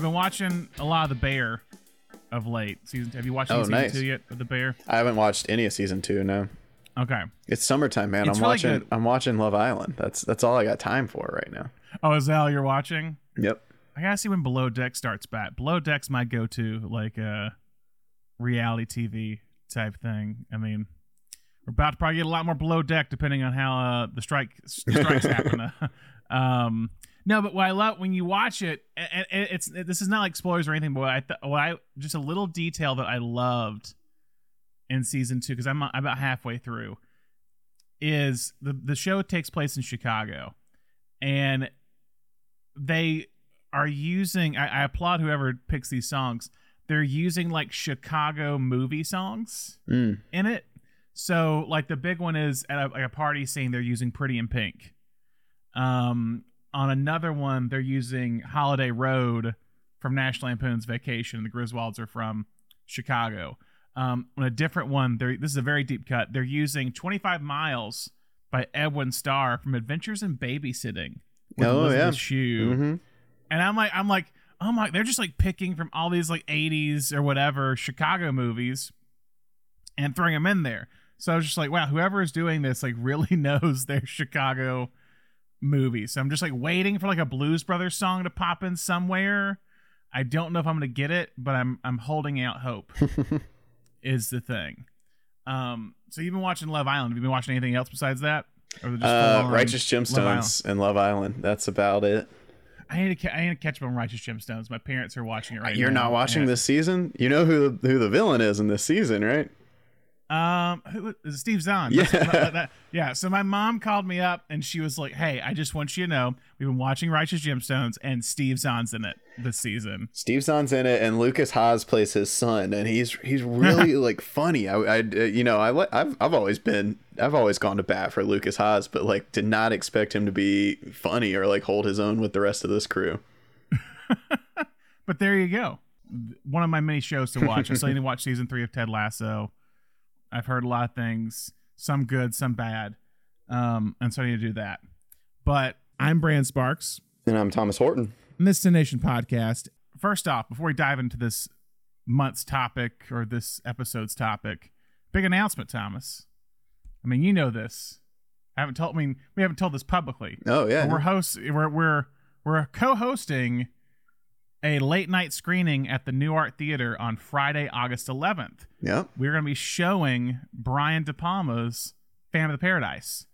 I've been watching a lot of The Bear of late. Season. Have you watched Oh, season nice. two yet of The Bear? I haven't watched any of season two. No, Okay. it's summertime, man. It's I'm really watching. good. I'm watching Love Island. That's that's all I got time for right now. Oh, is that all you're watching? Yep. I gotta see when Below Deck starts back. Below Deck's my go-to, like uh, reality TV type thing. I mean, we're about to probably get a lot more Below Deck depending on how uh, the strike strikes happen. um, no, but what I love when you watch it, and it's this is not like spoilers or anything, but what I th- what I just a little detail that I loved in season two because I'm, I'm about halfway through is the the show takes place in Chicago, and they are using I, I applaud whoever picks these songs they're using like chicago movie songs Mm. in it so like the big one is at a, like a party scene they're using pretty in pink um on another one they're using holiday road from national lampoon's vacation and the griswolds are from chicago um on a different one they're this is a very deep cut they're using 25 miles by edwin starr from adventures in babysitting with Oh, Elizabeth yeah. Shue. hmm And I'm like, I'm like, oh my, they're just like picking from all these like 80s or whatever Chicago movies and throwing them in there. So I was just like, wow, whoever is doing this like really knows their Chicago movies. So I'm just like waiting for like a Blues Brothers song to pop in somewhere. I don't know if I'm gonna get it, but I'm I'm holding out hope. is the thing. Um, so you've been watching Love Island. Have you been watching anything else besides that? Or just Uh, Righteous Love Gemstones and Love Island. That's about it. I need to I need to catch up on Righteous Gemstones. My parents are watching it right now. You're now. not watching and- this season. You know who who the villain is in this season, right? Um, who is Steve Zahn? Yeah. That's- that- that- yeah. So my mom called me up and she was like, "Hey, I just want you to know we've been watching Righteous Gemstones and Steve Zahn's in it this season." Steve Zahn's in it, and Lucas Haas plays his son, and he's he's really like funny. I, I uh, you know I I've I've always been I've always gone to bat for Lucas Haas, but like did not expect him to be funny or like hold his own with the rest of this crew. But there you go. One of my many shows to watch. I still need to watch season three of Ted Lasso. I've heard a lot of things, some good, some bad. Um, and so I need to do that. But I'm Brandon Sparks. And I'm Thomas Horton. And this is the Nation Podcast. First off, before we dive into this month's topic or this episode's topic, big announcement, Thomas. I mean, you know this. I haven't told. I mean, we haven't told this publicly. Oh yeah, we're hosts. We're we're we're co-hosting a late night screening at the Nuart Theater on Friday, August 11th. yep. We're going to be showing Brian De Palma's Phantom of the Paradise.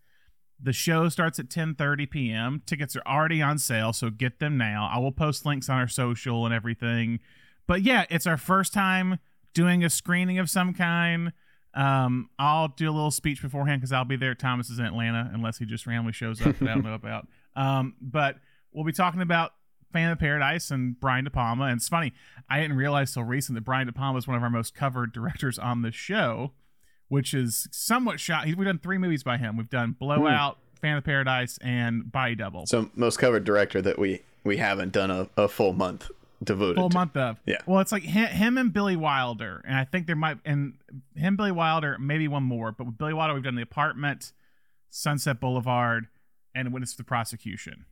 The show starts at 10:30 p.m. Tickets are already on sale, so get them now. I will post links on our social and everything. But yeah, it's our first time doing a screening of some kind. Um, I'll do a little speech beforehand because I'll be there. Thomas is in Atlanta, unless he just randomly shows up that I don't know about. Um, but we'll be talking about Phantom of Paradise and Brian De Palma. And it's funny, I didn't realize till recent that Brian De Palma is one of our most covered directors on the show, which is somewhat shot. We've done three movies by him. We've done hmm. Blowout, Phantom of Paradise, and Body Double. So most covered director that we we haven't done a, a full month devoted. full to. month of. Yeah. Well, it's like him, him and Billy Wilder, and I think there might and him, Billy Wilder, maybe one more. But with Billy Wilder, we've done The Apartment, Sunset Boulevard, and Witness to the Prosecution.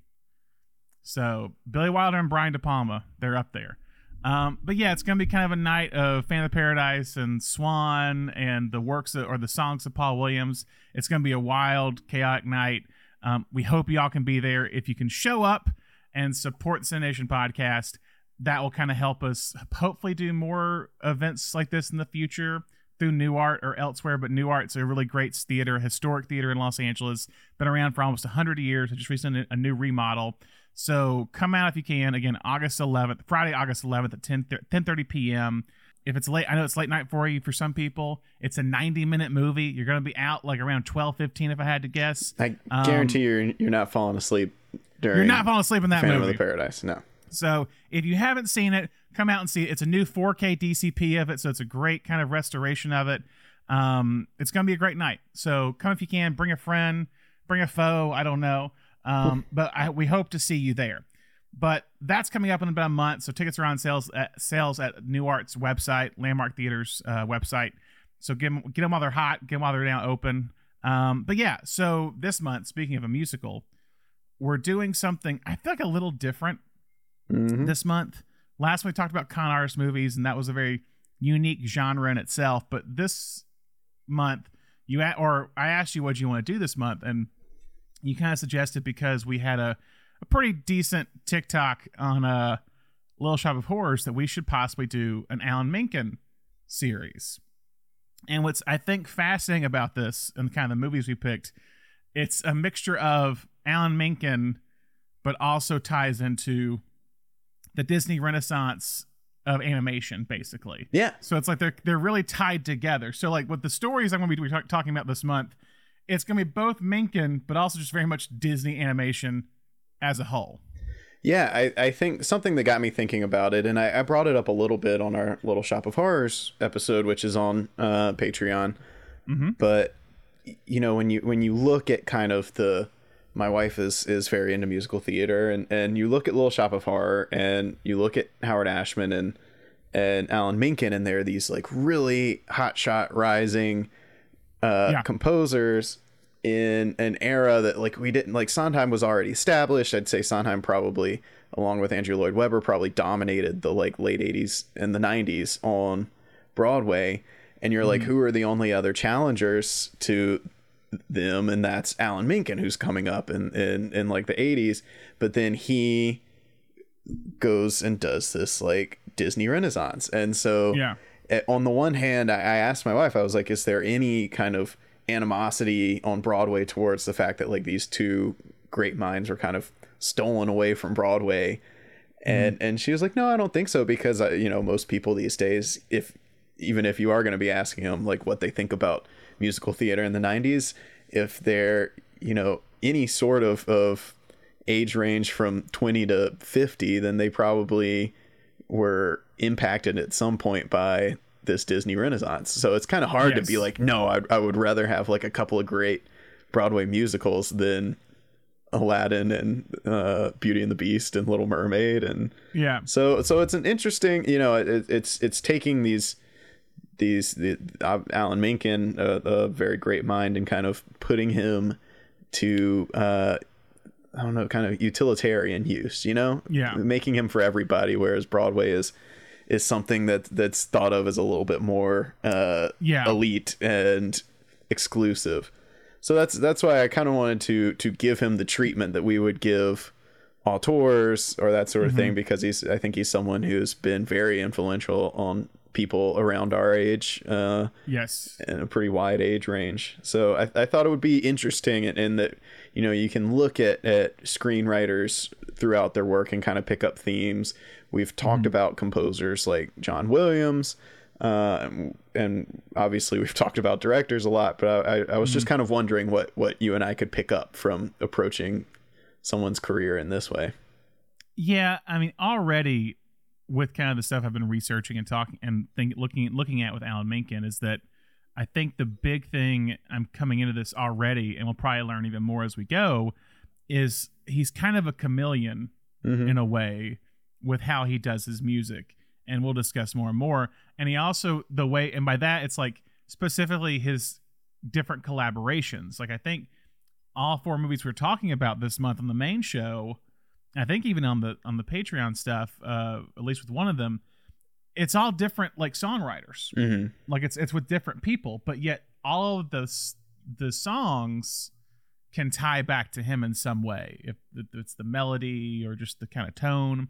So Billy Wilder and Brian De Palma, they're up there. Um, but yeah, it's gonna be kind of a night of Phantom of Paradise and Swan and the works of, or the songs of Paul Williams. It's gonna be a wild, chaotic night. Um, we hope y'all can be there. If you can show up and support the Nation* podcast, that will kind of help us hopefully do more events like this in the future through Nuart or elsewhere. But Nuart's a really great theater, historic theater in Los Angeles, been around for almost 100 years. It just recently a new remodel. So come out if you can. Again, August 11th, Friday, August 11th at 10 10:30 p.m. If it's late, I know it's late night for you. For some people, it's a 90 minute movie. You're going to be out like around 12, 15 if I had to guess. I Um, guarantee you're you're not falling asleep during. You're not falling asleep in that Phantom movie. of the Paradise. No. So if you haven't seen it, come out and see it. It's a new 4K DCP of it, so it's a great kind of restoration of it. Um, it's gonna be a great night. So come if you can. Bring a friend, bring a foe. I don't know, um, but I, we hope to see you there. But that's coming up in about a month. So tickets are on sales at sales at Nuart's website, Landmark Theaters uh, website. So get them, get them while they're hot, get them while they're now open. Um, but yeah, so this month, speaking of a musical, we're doing something I feel like a little different Mhm. this month. last we talked about con artist movies, and that was a very unique genre in itself. But this month, you a- or I asked you what you want to do this month, and you kind of suggested because we had a, a pretty decent TikTok on a Little Shop of Horrors that we should possibly do an Alan Menken series. And what's I think fascinating about this and kind of the movies we picked, it's a mixture of Alan Menken, but also ties into the Disney Renaissance of animation, basically. Yeah. So it's like they're they're really tied together. So like with the stories I'm going to be talk- talking about this month, it's going to be both Menken, but also just very much Disney animation as a whole. Yeah, I, I think something that got me thinking about it, and I, I brought it up a little bit on our Little Shop of Horrors episode, which is on uh, Patreon. Mm-hmm. But you know, when you when you look at kind of the my wife is is very into musical theater, and and you look at Little Shop of Horror, and you look at Howard Ashman and and Alan Menken, and they're these like really hotshot rising uh, Yeah. composers in an era that like we didn't like Sondheim was already established. I'd say Sondheim probably along with Andrew Lloyd Webber probably dominated the like late 80s and the 90s on Broadway and you're like who are the only other challengers to them and that's Alan Menken who's coming up in in in like the 80s but then he goes and does this like Disney Renaissance and so Yeah. Eh, on the one hand, I, asked my wife, I was like, is there any kind of animosity on Broadway towards the fact that like these two great minds were kind of stolen away from Broadway? And and she was like, no, I don't think so because uh, you know most people these days, if even if you are going to be asking them like what they think about musical theater in the '90s, if they're you know any sort of of age range from 20 to 50, then they probably were impacted at some point by this Disney Renaissance. So it's kind of hard Yes. to be like, no, I, I would rather have like a couple of great Broadway musicals than Aladdin and uh, Beauty and the Beast and Little Mermaid and Yeah. so so it's an interesting you know it, it's it's taking these these the uh, Alan Menken a, a very great mind and kind of putting him to uh I don't know kind of utilitarian use you know Yeah. making him for everybody whereas Broadway is is something that that's thought of as a little bit more uh Yeah. elite and exclusive so that's that's why I kind of wanted to to give him the treatment that we would give auteurs or that sort of thing because he's I think he's someone who's been very influential on people around our age uh Yes. in a pretty wide age range. So I, I thought it would be interesting in, in that you know you can look at at screenwriters throughout their work and kind of pick up themes. We've talked about composers like John Williams, uh, and, obviously we've talked about directors a lot. But I, I was just kind of wondering what what you and I could pick up from approaching someone's career in this way. Yeah, I mean, already with kind of the stuff I've been researching and talking and think, looking looking at with Alan Menken is that I think the big thing I'm coming into this already, and we'll probably learn even more as we go, is he's kind of a chameleon Mhm. in a way with how he does his music, and we'll discuss more and more. And he also the way, and by that it's like specifically his different collaborations. Like I think all four movies we're talking about this month on the main show I think even on the on the Patreon stuff, uh, at least with one of them, it's all different like songwriters. Mhm. Like it's it's with different people, but yet all of the the songs can tie back to him in some way. If it's the melody or just the kind of tone,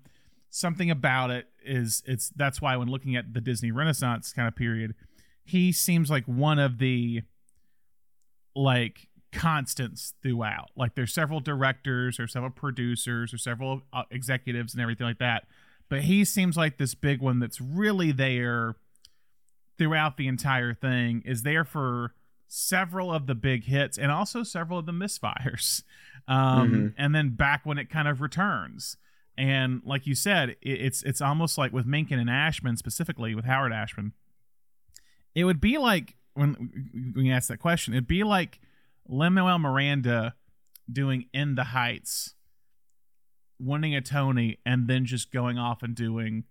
something about it is it's that's why when looking at the Disney Renaissance kind of period, he seems like one of the like constants throughout. Like there's several directors or several producers or several uh, executives and everything like that. But he seems like this big one that's really there throughout the entire thing is there for several of the big hits and also several of the misfires. Um, Mhm. and then back when it kind of returns. And like you said, it, it's it's almost like with Menken and Ashman specifically with Howard Ashman. It would be like when when you ask that question, it'd be like Lin Manuel Miranda doing In the Heights, winning a Tony, and then just going off and doing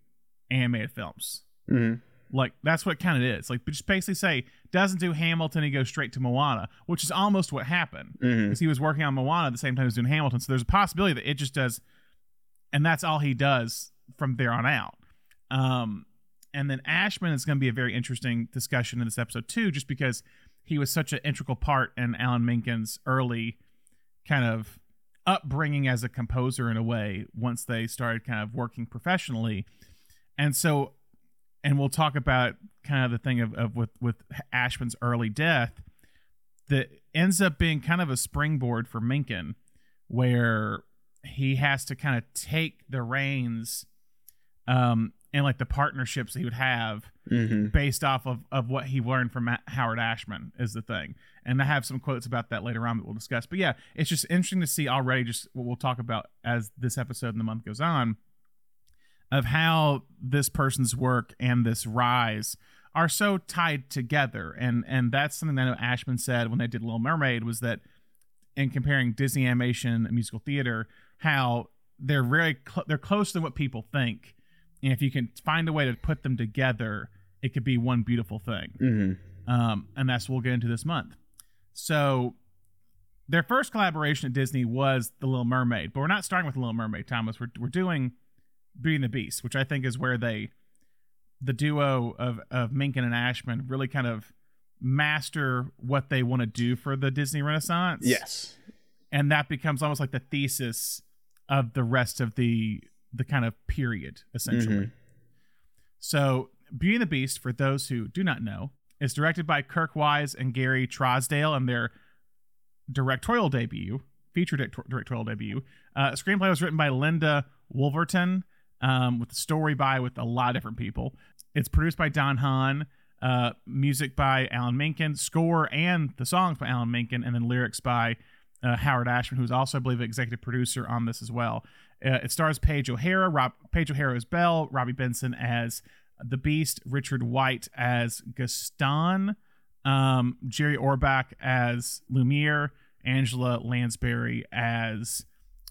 animated films. Mhm. Like that's what kind of is. Like just basically say doesn't do Hamilton, he goes straight to Moana, which is almost what happened because he was working on Moana at the same time he was doing Hamilton. So there's a possibility that it just does, and that's all he does from there on out. Um, and then Ashman is going to be a very interesting discussion in this episode too, just because he was such an integral part in Alan Menken's early kind of upbringing as a composer in a way once they started kind of working professionally. And so and we'll talk about kind of the thing of, of with with Ashman's early death that ends up being kind of a springboard for Menken where he has to kind of take the reins um and like the partnerships he would have Mm-hmm. based off of, of what he learned from Ma- Howard Ashman is the thing. And I have some quotes about that later on that we'll discuss. But yeah, it's just interesting to see already just what we'll talk about as this episode and the month goes on of how this person's work and this rise are so tied together. And and that's something that I know Ashman said when they did Little Mermaid was that in comparing Disney animation and musical theater, how they're very cl- they're close to what people think and if you can find a way to put them together, it could be one beautiful thing. Mm-hmm. Um, and that's what we'll get into this month. So, their first collaboration at Disney was The Little Mermaid, but we're not starting with The Little Mermaid, Thomas. We're, we're doing Beauty and the Beast, which I think is where they, the duo of, of Menken and Ashman, really kind of master what they want to do for the Disney Renaissance. Yes. And that becomes almost like the thesis of the rest of the the kind of period essentially. So, Beauty and the Beast, for those who do not know, is directed by Kirk Wise and Gary Trousdale and their directorial debut, feature direct- directorial debut. Uh, screenplay was written by Linda Woolverton, um, with the story by with a lot of different people. It's produced by Don Hahn, uh, music by Alan Menken, score and the songs by Alan Menken, and then lyrics by uh, Howard Ashman, who's also, I believe, executive producer on this as well. Uh, it stars Paige O'Hara, Rob, Paige O'Hara as Belle, Robby Benson as the Beast, Richard White as Gaston, um, Jerry Orbach as Lumiere, Angela Lansbury as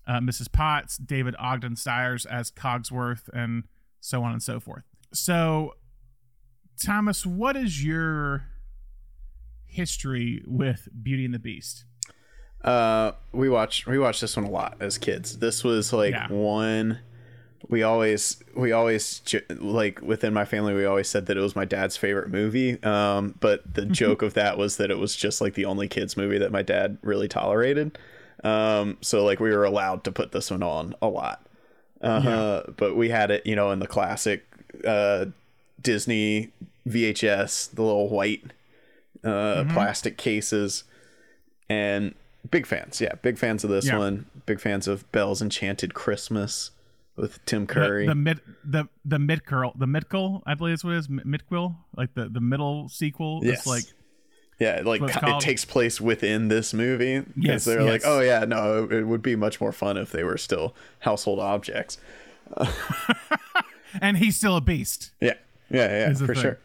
uh, Mrs. Potts, David Ogden Stiers as Cogsworth, and so on and so forth. So, Thomas, what is your history with Beauty and the Beast? Uh, we watched we watched this one a lot as kids. This was like Yeah. one we always we always like within my family we always said that it was my dad's favorite movie. Um, but the joke of that was that it was just like the only kids movie that my dad really tolerated. Um, so like we were allowed to put this one on a lot. Uh, but we had it, you know, in the classic uh Disney VHS, the little white uh plastic cases and big fans yeah big fans of this Yeah. one big fans of belle's enchanted christmas with tim curry The, the mid the the mid curl the midquel I believe is what it is midquel like the the middle sequel. Yes. It's like yeah like it takes place within this movie because Yes, they're like oh yeah no it would be much more fun if they were still household objects and he's still a beast. yeah yeah yeah for thing. sure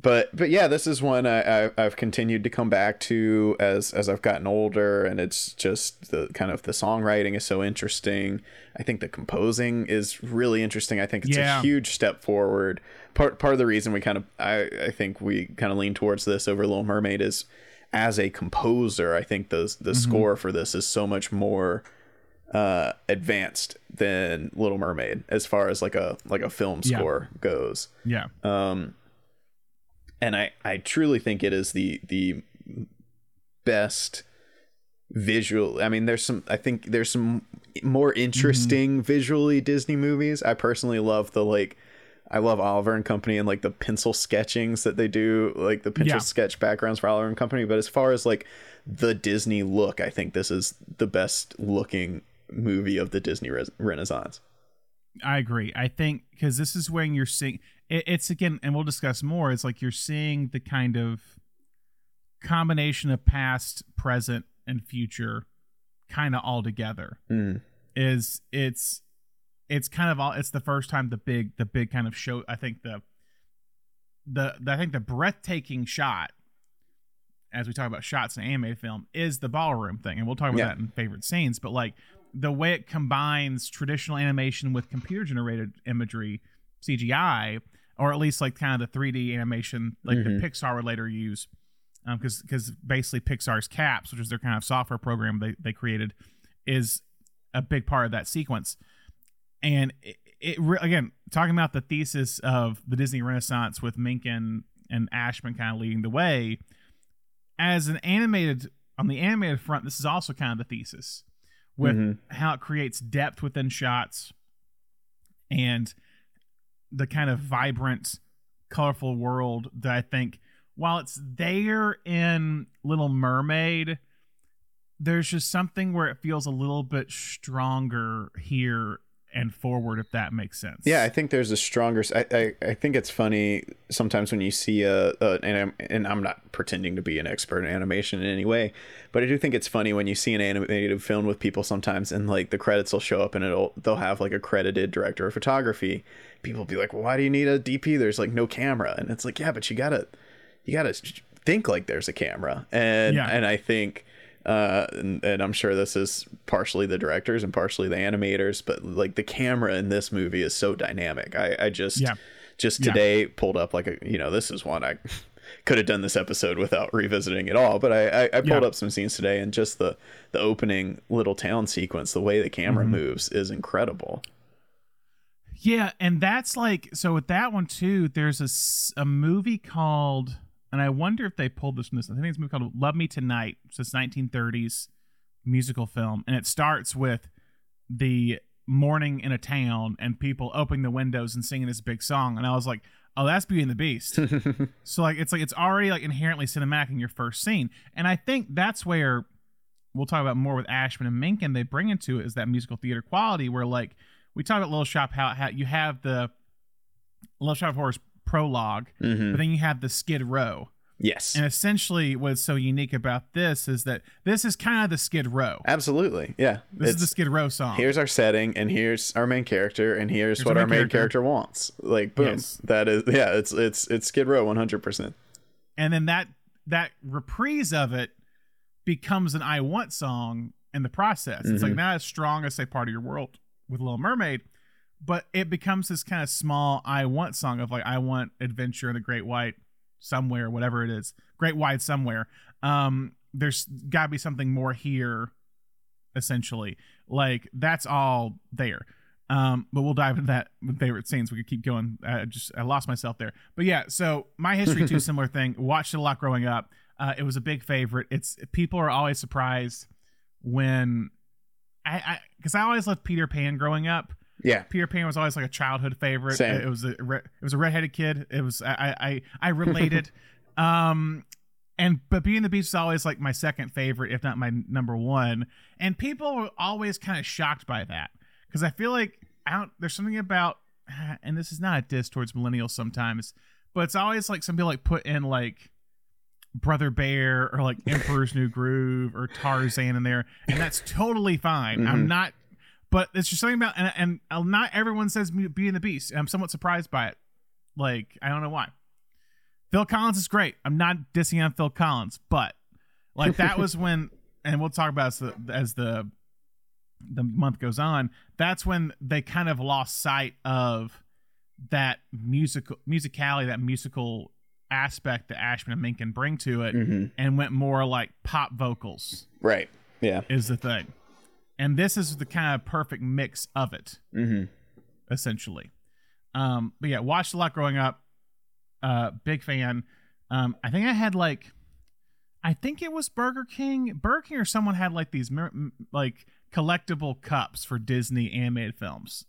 but but yeah this is one I, I i've continued to come back to as as i've gotten older and it's just the kind of the songwriting is so interesting i think the composing is really interesting i think it's Yeah. a huge step forward part part of the reason we kind of i i think we kind of lean towards this over little mermaid is as a composer i think the the score for this is so much more uh advanced than little mermaid as far as like a like a film Yeah. score goes Yeah. um and i i truly think it is the the best visual i mean there's some i think there's some more interesting mm-hmm. visually disney movies i personally love the like i love oliver and company and like the pencil sketchings that they do like the pencil Yeah. sketch backgrounds for oliver and company but as far as like the disney look i think this is the best looking movie of the disney res- renaissance I agree. I think because this is when you're seeing it, it's again, and we'll discuss more. It's like you're seeing the kind of combination of past, present, and future kind of all together. Mm. Is it's it's kind of all. It's the first time the big the big kind of show. I think the the, the I think the breathtaking shot. As we talk about shots in anime film, is the ballroom thing, and we'll talk about Yeah. that in favorite scenes. But like the way it combines traditional animation with computer generated imagery CGI or at least like kind of the 3D animation like Mhm. the Pixar would later use because because basically Pixar's CAPS which is their kind of software program they, they created is a big part of that sequence and it, it re- again talking about the thesis of the Disney Renaissance with Menken and Ashman kind of leading the way. As an animated on the animated front, this is also kind of the thesis with Mhm. how it creates depth within shots and the kind of vibrant, colorful world that I think while it's there in Little Mermaid, there's just something where it feels a little bit stronger here and forward, if that makes sense. Yeah, I think there's a stronger. I, I, I think it's funny sometimes when you see a, a and, I'm, and I'm not pretending to be an expert in animation in any way, but I do think it's funny when you see an animated film with people sometimes, and like the credits will show up and it'll they'll have like a credited director of photography. People will be like, well, "Why do you need a DP? There's like no camera," and it's like, yeah, but you gotta you gotta think like there's a camera, and Yeah. and I think uh and, and i'm sure this is partially the directors and partially the animators but like the camera in this movie is so dynamic i i just Yeah. just Yeah. today pulled up like a you know this is one i could have done this episode without revisiting it all but i i, I pulled Yeah. up some scenes today and just the the opening little town sequence the way the camera Mm-hmm. moves is incredible Yeah, and that's like so with that one too. There's a a movie called, and I wonder if they pulled this from this. I think it's a movie called "Love Me Tonight." It's this 1930s musical film, and it starts with the morning in a town and people opening the windows and singing this big song, and I was like, "Oh, that's Beauty and the Beast." so like, it's like it's already like inherently cinematic in your first scene, and I think that's where we'll talk about more with Ashman and Menken. They bring into it is that musical theater quality where like we talk about Little Shop how, how you have the Little Shop of Horrors prologue, Mhm. but then you have the Skid Row. yes And essentially, what's so unique about this is that this is kind of the Skid Row. absolutely yeah This is the Skid Row song. here's our setting and here's our main character and here's, Here's what our our main main character. character. wants like boom Yes. that is yeah it's it's it's skid row 100% and then that that reprise of it becomes an I Want song in the process. It's like Mhm. not as strong as say Part of Your World with Little Mermaid, but it becomes this kind of small I Want song of like I want adventure in the Great Wide somewhere, whatever it is, Great Wide somewhere. Um, there's got to be something more here, essentially. Like that's all there. Um, but we'll dive into that with favorite scenes. We could keep going. I just I lost myself there. But yeah, so my history too, similar thing. Watched it a lot growing up. Uh, it was a big favorite. It's people are always surprised when I I because I always loved Peter Pan growing up. Yeah Peter Pan was always like a childhood favorite. Same. It was a re- it was a redheaded kid. It was I I I related. um, and but Beauty and the Beast is always like my second favorite, if not my number one. And people were always kind of shocked by that because I feel like I don't. There's something about, and this is not a diss towards millennials sometimes, but it's always like some people like put in like. Brother Bear or like Emperor's New Groove or Tarzan in there, and that's totally fine. I'm Mhm. not but it's just something about and, and not everyone says Beauty and the Beast. and I'm somewhat surprised by it. Like I don't know why. Phil Collins is great. I'm not dissing on Phil Collins, but like that was when, and we'll talk about as the as the the month goes on. That's when they kind of lost sight of that musical musicality, that musical aspect that Ashman and Menken bring to it, hmm and went more like pop vocals right yeah is the thing. And this is the kind of perfect mix of it, hmm essentially. Um, but yeah, watched a lot growing up. Uh, big fan. Um, I think I had like, I think it was Burger King. Burger King or someone had like these like collectible cups for Disney animated films,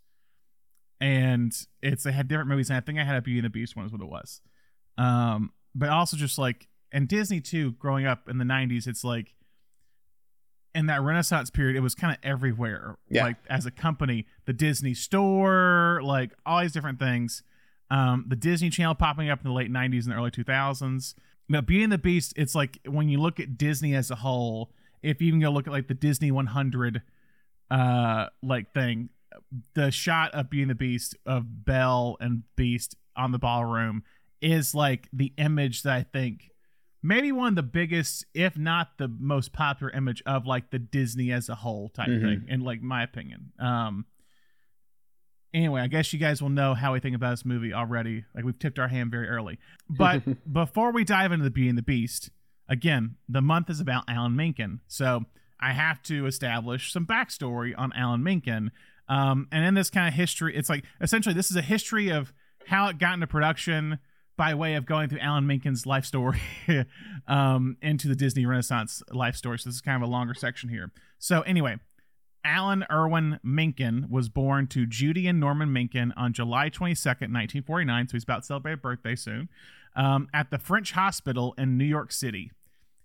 and it's they had different movies. And I think I had a Beauty and the Beast one is what it was. Um, but also just like and Disney too. Growing up in the '90s, it's like in that Renaissance period, it was kind of everywhere. Yeah. Like as a company, the Disney Store, like all these different things. Um, the Disney Channel popping up in the late '90s and the early 2000s. Now, Beauty and the Beast, it's like when you look at Disney as a whole, if you even go look at like the Disney 100, uh, like thing, the shot of Beauty and the Beast of Belle and Beast on the ballroom is like the image that I think maybe one of the biggest, if not the most popular image of like the Disney as a whole type Mhm. thing, in like my opinion. Um. Anyway, I guess you guys will know how we think about this movie already. Like we've tipped our hand very early. But before we dive into the Beauty and the Beast, again, the month is about Alan Menken, so I have to establish some backstory on Alan Menken. Um, and in this kind of history, it's like essentially this is a history of how it got into production by way of going through Alan Menken's life story um, into the Disney Renaissance life story. So this is kind of a longer section here. So anyway, Alan Irwin Menken was born to Judy and Norman Menken on July 22nd, 1949. So he's about to celebrate a birthday soon um, at the French Hospital in New York City.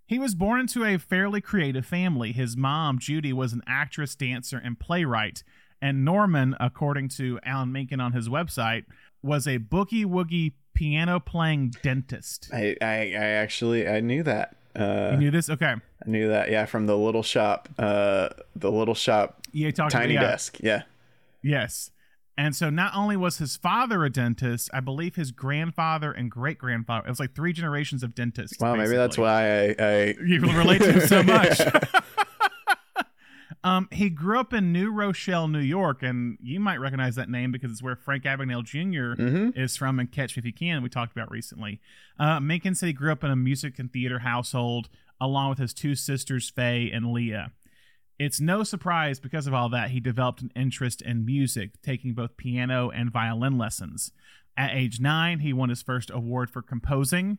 He was born into a fairly creative family. His mom, Judy, was an actress, dancer, and playwright. And Norman, according to Alan Menken on his website, was a boogie woogie piano playing dentist. I, I, I actually I knew that. Uh, you knew this? Okay. I knew that. Yeah, from the little shop, uh, the little shop, Yeah, talked tiny yeah. desk. Yeah. Yes. And so not only was his father a dentist, I believe his grandfather and great grandfather. It was like three generations of dentists. Wow, maybe that's why I, I you relate to him so much. Um, he grew up in New Rochelle, New York, and you might recognize that name because it's where Frank Abagnale junior Mhm. is from and Catch Me If You Can, we talked about recently. Uh, Menken said he grew up in a music and theater household along with his two sisters, Faye and Leah. It's no surprise because of all that he developed an interest in music, taking both piano and violin lessons. At age nine, he won his first award for composing.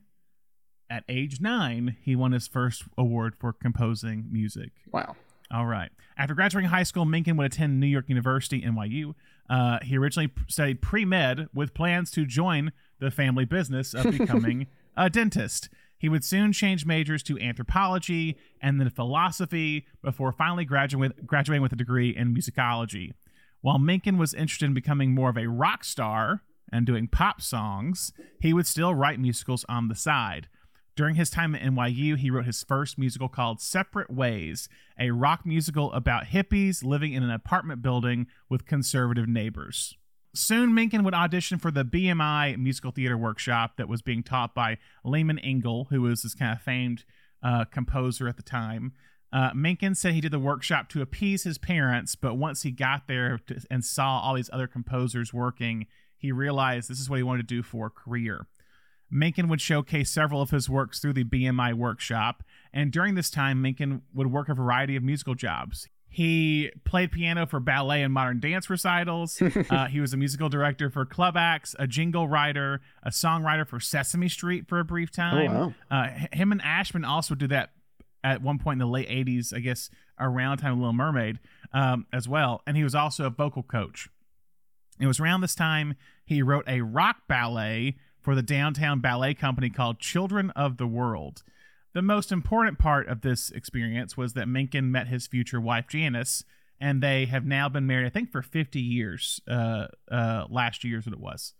At age nine, he won his first award for composing music. wow. All right. After graduating high school, Menken would attend New York University, NYU. Uh, he originally studied pre med with plans to join the family business of becoming a dentist. He would soon change majors to anthropology and then philosophy before finally graduating with, graduating with a degree in musicology. While Menken was interested in becoming more of a rock star and doing pop songs, he would still write musicals on the side. During his time at NYU, he wrote his first musical called Separate Ways, a rock musical about hippies living in an apartment building with conservative neighbors. Soon, Menken would audition for the BMI musical theater workshop that was being taught by Lehman Engel, who was this kind of famed uh, composer at the time. Uh, Menken said he did the workshop to appease his parents, but once he got there and saw all these other composers working, he realized this is what he wanted to do for a career. Menken would showcase several of his works through the BMI workshop, and during this time, Menken would work a variety of musical jobs. He played piano for ballet and modern dance recitals. uh, he was a musical director for club acts, a jingle writer, a songwriter for Sesame Street for a brief time. wow. uh, him and Ashman also did that at one point in the late 80s, I guess, around the time of Little Mermaid um, as well. And he was also a vocal coach. It was around this time he wrote a rock ballet for the downtown ballet company called Children of the World. The most important part of this experience was that Menken met his future wife Janice, and they have now been married, I think, for 50 years. Uh, uh, last year is what it was.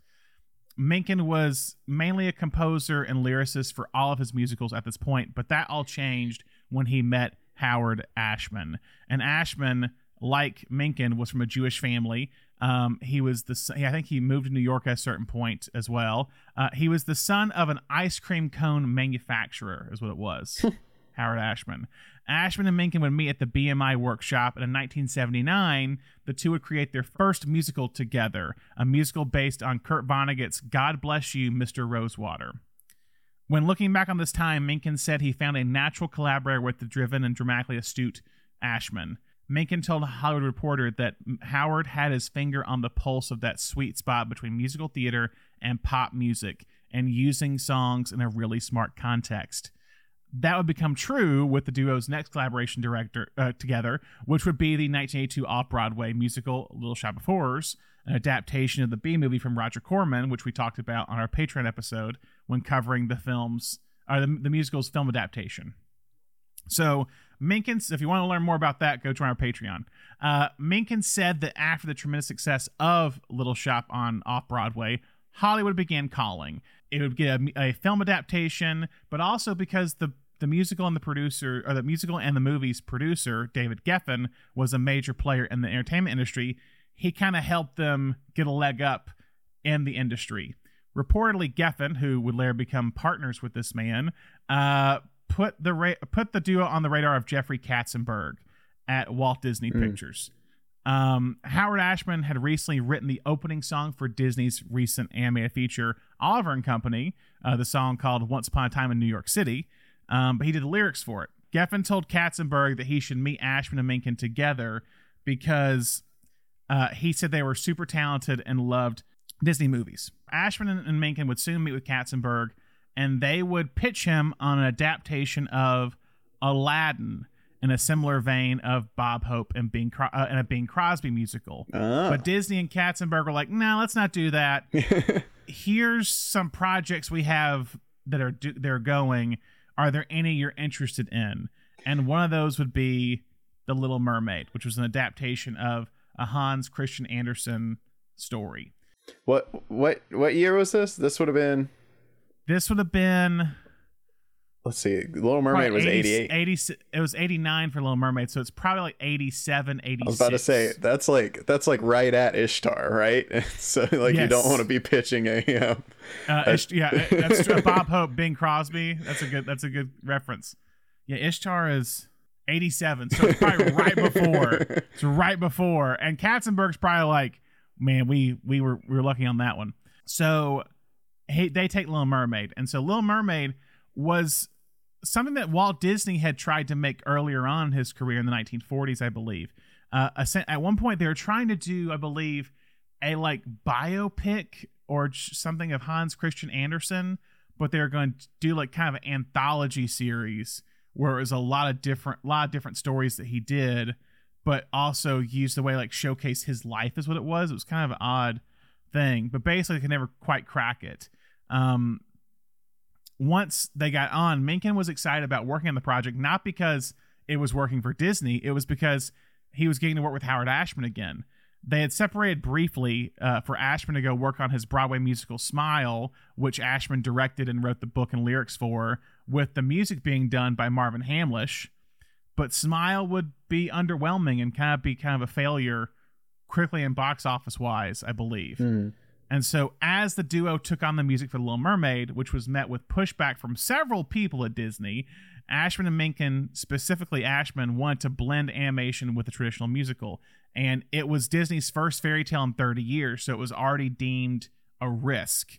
Menken was mainly a composer and lyricist for all of his musicals at this point, but that all changed when he met Howard Ashman. And Ashman, like Menken, was from a Jewish family. Um, he was the I think he moved to New York at a certain point as well. Uh, he was the son of an ice cream cone manufacturer, is what it was. Howard Ashman. Ashman and Menken would meet at the BMI workshop, and in 1979, the two would create their first musical together, a musical based on Kurt Vonnegut's God Bless You, Mr. Rosewater. When looking back on this time, Menken said he found a natural collaborator with the driven and dramatically astute Ashman. Menken told a Hollywood Reporter that Howard had his finger on the pulse of that sweet spot between musical theater and pop music and using songs in a really smart context that would become true with the duo's next collaboration director uh, together, which would be the 1982 off-Broadway musical Little Shop of Horrors, an adaptation of the B movie from Roger Corman, which we talked about on our Patreon episode when covering the film's or the, the musical's film adaptation. So Minkins, if you want to learn more about that, go join our Patreon. Uh, said that after the tremendous success of Little Shop on off Broadway, Hollywood began calling. It would get a, a film adaptation, but also because the the musical and the producer, or the musical and the movie's producer, David Geffen, was a major player in the entertainment industry. He kind of helped them get a leg up in the industry. Reportedly, Geffen, who would later become partners with this man, uh, put the ra- put the duo on the radar of Jeffrey Katzenberg at Walt Disney Pictures. Um, Howard Ashman had recently written the opening song for Disney's recent animated feature Oliver and Company, uh, the song called "Once Upon a Time in New York City," um, but he did the lyrics for it. Geffen told Katzenberg that he should meet Ashman and Menken together because Uh, he said they were super talented and loved Disney movies. Ashman and, Menken would soon meet with Katzenberg, and they would pitch him on an adaptation of Aladdin in a similar vein of Bob Hope and Bing Cro- uh, and a Bing Crosby musical. Oh. But Disney and Katzenberg were like, "No, let's not do that. Here's some projects we have that are do- they're going. Are there any you're interested in?" And one of those would be The Little Mermaid, which was an adaptation of a Hans Christian Andersen story. what what what year was this? This would have been. This would have been Let's see. Little Mermaid was probably 88. 80 it was 89 for Little Mermaid, so it's probably like 87, 86. I was about to say that's like that's like right at Ishtar, right? so like you don't want to be pitching a um, Uh, Ish- yeah, that's. Bob Hope, Bing Crosby. That's a good. That's a good reference. Yeah, Ishtar is eighty-seven, so it's probably right before. It's right before, and Katzenberg's probably like, man, we we were we were lucky on that one. So, he, they take Little Mermaid, and so Little Mermaid was something that Walt Disney had tried to make earlier on in his career in the 1940s, I believe. Uh, at one point, they were trying to do, I believe, a like biopic or something of Hans Christian Andersen, but they were going to do like kind of an anthology series where it was a lot of different, lot of different stories that he did, but also used the way like showcase his life is what it was. It was kind of an odd thing, but basically, they could never quite crack it. Um, once they got on, Menken was excited about working on the project, not because it was working for Disney, it was because he was getting to work with Howard Ashman again. They had separated briefly uh, for Ashman to go work on his Broadway musical Smile, which Ashman directed and wrote the book and lyrics for, with the music being done by Marvin Hamlisch. But Smile would be underwhelming and kind of be kind of a failure quickly and box office wise, I believe. And so, as the duo took on the music for The Little Mermaid, which was met with pushback from several people at Disney, Ashman and Menken, specifically Ashman, wanted to blend animation with the traditional musical. And it was Disney's first fairy tale in 30 years, so it was already deemed a risk.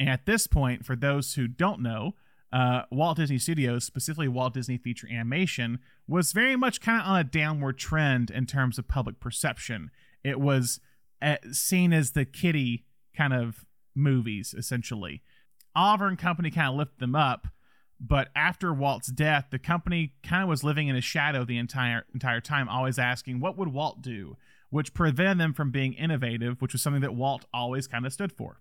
And at this point, for those who don't know, uh, Walt Disney Studios, specifically Walt Disney Feature Animation, was very much kind of on a downward trend in terms of public perception. It was uh, seen as the kiddie kind of movies, essentially. Oliver and company kind of lifted them up, but after Walt's death, the company kind of was living in a shadow the entire entire time, always asking, "What would Walt do?" Which prevented them from being innovative, which was something that Walt always kind of stood for.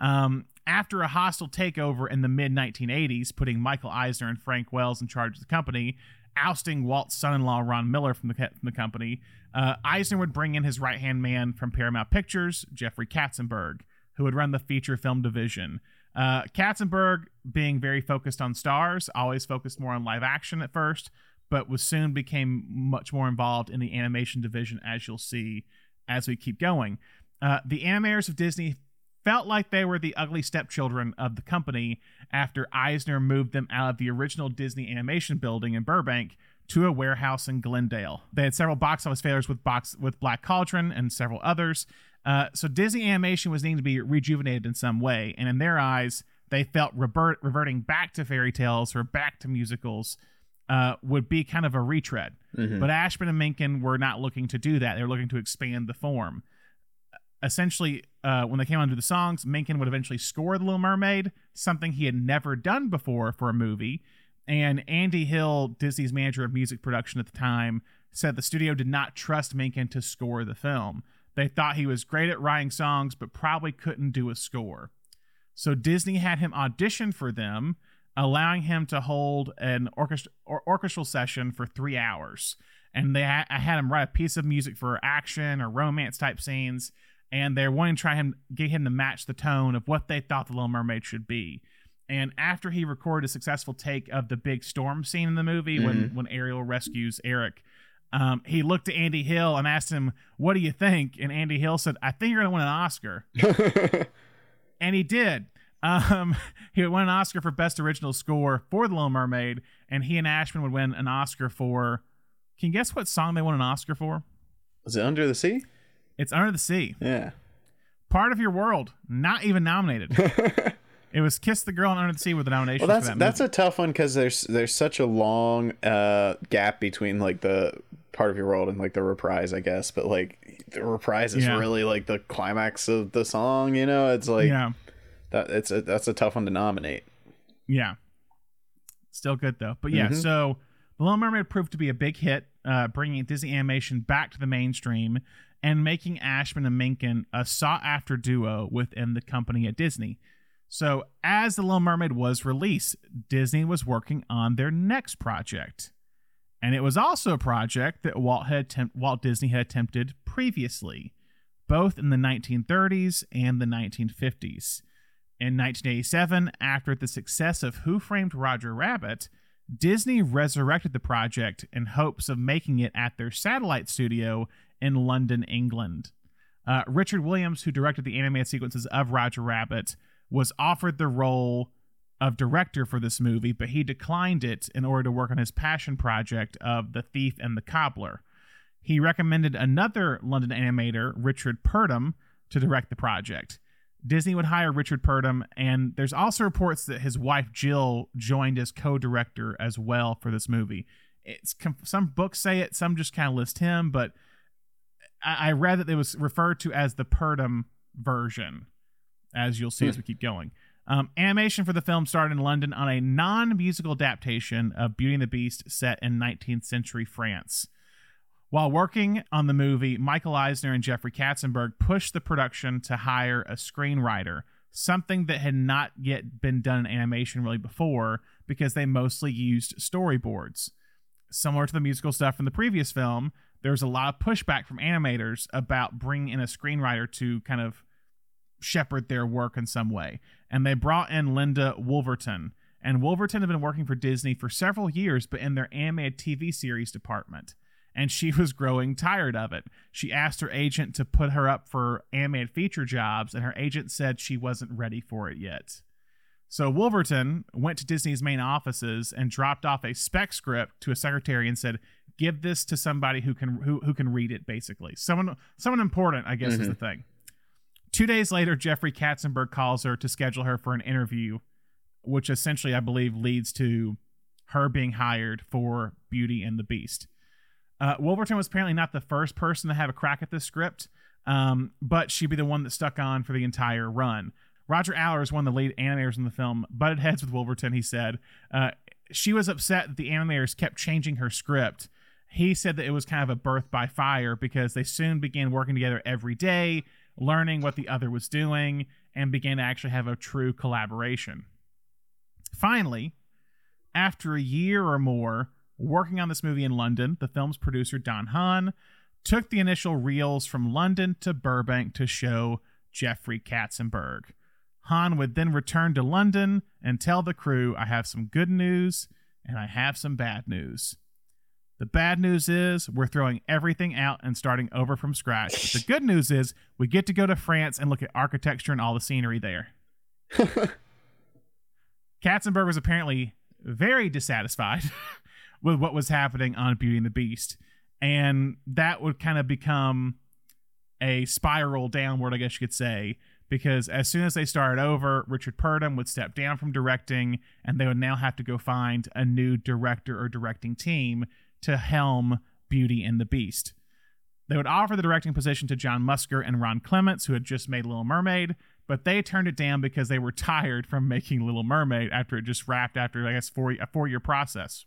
Um, after a hostile takeover in the mid 1980s, putting Michael Eisner and Frank Wells in charge of the company, ousting Walt's son-in-law Ron Miller from the from the company, uh, Eisner would bring in his right-hand man from Paramount Pictures, Jeffrey Katzenberg, who would run the feature film division. Uh, Katzenberg, being very focused on stars, always focused more on live action at first, but was soon became much more involved in the animation division, as you'll see as we keep going. Uh, the animators of Disney felt like they were the ugly stepchildren of the company after Eisner moved them out of the original Disney animation building in Burbank to a warehouse in Glendale. They had several box office failures with box with Black Cauldron and several others. Uh, so Disney animation was needing to be rejuvenated in some way, and in their eyes, they felt revert, reverting back to fairy tales or back to musicals uh, would be kind of a retread. But Ashman and Menken were not looking to do that; they were looking to expand the form essentially uh, when they came onto the songs menken would eventually score the little mermaid something he had never done before for a movie and andy hill disney's manager of music production at the time said the studio did not trust menken to score the film. They thought he was great at writing songs but probably couldn't do a score. So disney had him audition for them allowing him to hold an or orchestral session for three hours. And they ha- I had him write a piece of music for action or romance type scenes and they're wanting to try him get him to match the tone of what they thought the Little Mermaid should be. And after he recorded a successful take of the big storm scene in the movie when when Ariel rescues Eric, um, he looked at Andy Hill and asked him, "What do you think?" And Andy Hill said, "I think you're going to win an Oscar." and he did. Um, he won an Oscar for Best Original Score for The Little Mermaid, and he and Ashman would win an Oscar for. Can you guess what song they won an Oscar for? Was it Under the Sea? It's Under the Sea. Yeah. Part of Your World, not even nominated. It was Kiss the Girl and Under the Sea with the nomination Well, that's for that that's movie. a tough one because there's there's such a long uh, gap between like the part of your world and like the reprise, I guess. But like the reprise is Yeah. really like the climax of the song. You know, it's like yeah, that. It's a that's a tough one to nominate. yeah. Still good though. But yeah, Mhm. so The Little Mermaid proved to be a big hit, uh, bringing Disney animation back to the mainstream and making Ashman and Menken a sought-after duo within the company at Disney. So, as The Little Mermaid was released, Disney was working on their next project. And it was also a project that Walt had attempt- Walt Disney had attempted previously, both in the 1930s and the 1950s. In 1987, after the success of Who Framed Roger Rabbit, Disney resurrected the project in hopes of making it at their satellite studio in London, England. Uh, Richard Williams, who directed the animated sequences of Roger Rabbit, was offered the role of director for this movie, but he declined it in order to work on his passion project of The Thief and the Cobbler. He recommended another London animator, Richard Purdom, to direct the project. Disney would hire Richard Purdom, and there's also reports that his wife Jill joined as co-director as well for this movie. It's some books say it, some just kind of list him, but I, I read that it was referred to as the Purdom version, as you'll see as we keep going. Um, animation for the film started in London on a non-musical adaptation of Beauty and the Beast set in 19th century France. While working on the movie, Michael Eisner and Jeffrey Katzenberg pushed the production to hire a screenwriter, something that had not yet been done in animation really before because they mostly used storyboards. Similar to the musical stuff from the previous film, there was a lot of pushback from animators about bringing in a screenwriter to kind of shepherd their work in some way. And they brought in Linda Woolverton. And Woolverton had been working for Disney for several years, but in their animated TV series department and she was growing tired of it. She asked her agent to put her up for animated feature jobs, and her agent said she wasn't ready for it yet. So Woolverton went to Disney's main offices and dropped off a spec script to a secretary and said, "Give this to somebody who can who, who can read it." Basically, someone someone important, I guess, is mm-hmm. the thing. Two days later, Jeffrey Katzenberg calls her to schedule her for an interview, which essentially, I believe, leads to her being hired for Beauty and the Beast. Uh, Woolverton was apparently not the first person to have a crack at this script, um, but she'd be the one that stuck on for the entire run. Roger Allers, one of the lead animators in the film, butted heads with Woolverton. He said uh, she was upset that the animators kept changing her script. He said that it was kind of a birth by fire because they soon began working together every day, learning what the other was doing, and began to actually have a true collaboration. Finally, after a year or more working on this movie in London, the film's producer, Don Hahn, took the initial reels from London to Burbank to show Jeffrey Katzenberg. Hahn would then return to London and tell the crew, I have some good news and I have some bad news. The bad news is we're throwing everything out and starting over from scratch. But the good news is we get to go to France and look at architecture and all the scenery there. Katzenberg was apparently very dissatisfied with what was happening on Beauty and the Beast. And that would kind of become a spiral downward, I guess you could say, because as soon as they started over, Richard Purdom would step down from directing, and they would now have to go find a new director or directing team to helm Beauty and the Beast. They would offer the directing position to John Musker and Ron Clements, who had just made Little Mermaid, but they turned it down because they were tired from making Little Mermaid after it just wrapped after I guess four a four year process.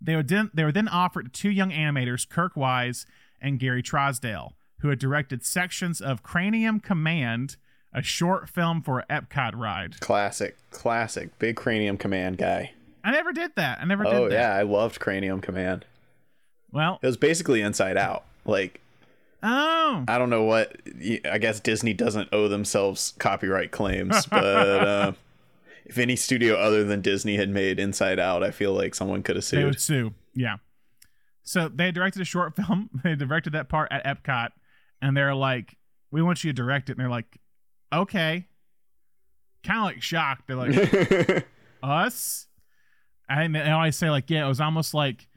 They were then they were then offered to two young animators, Kirk Wise and Gary Trousdale, who had directed sections of Cranium Command, a short film for Epcot ride. classic, classic, big Cranium Command guy. I never did that. I never Oh did that. yeah, I loved Cranium Command. Well, It was basically Inside Out. Like oh, I don't know what. I guess Disney doesn't owe themselves copyright claims, but uh, if any studio other than Disney had made Inside Out, I feel like someone could have sued. they would sue. Yeah. So they directed a short film. They directed that part at Epcot, and they're like, "We want you to direct it." And they're like, "Okay." Kind of like shocked. They're like, us and they always say like yeah it was almost like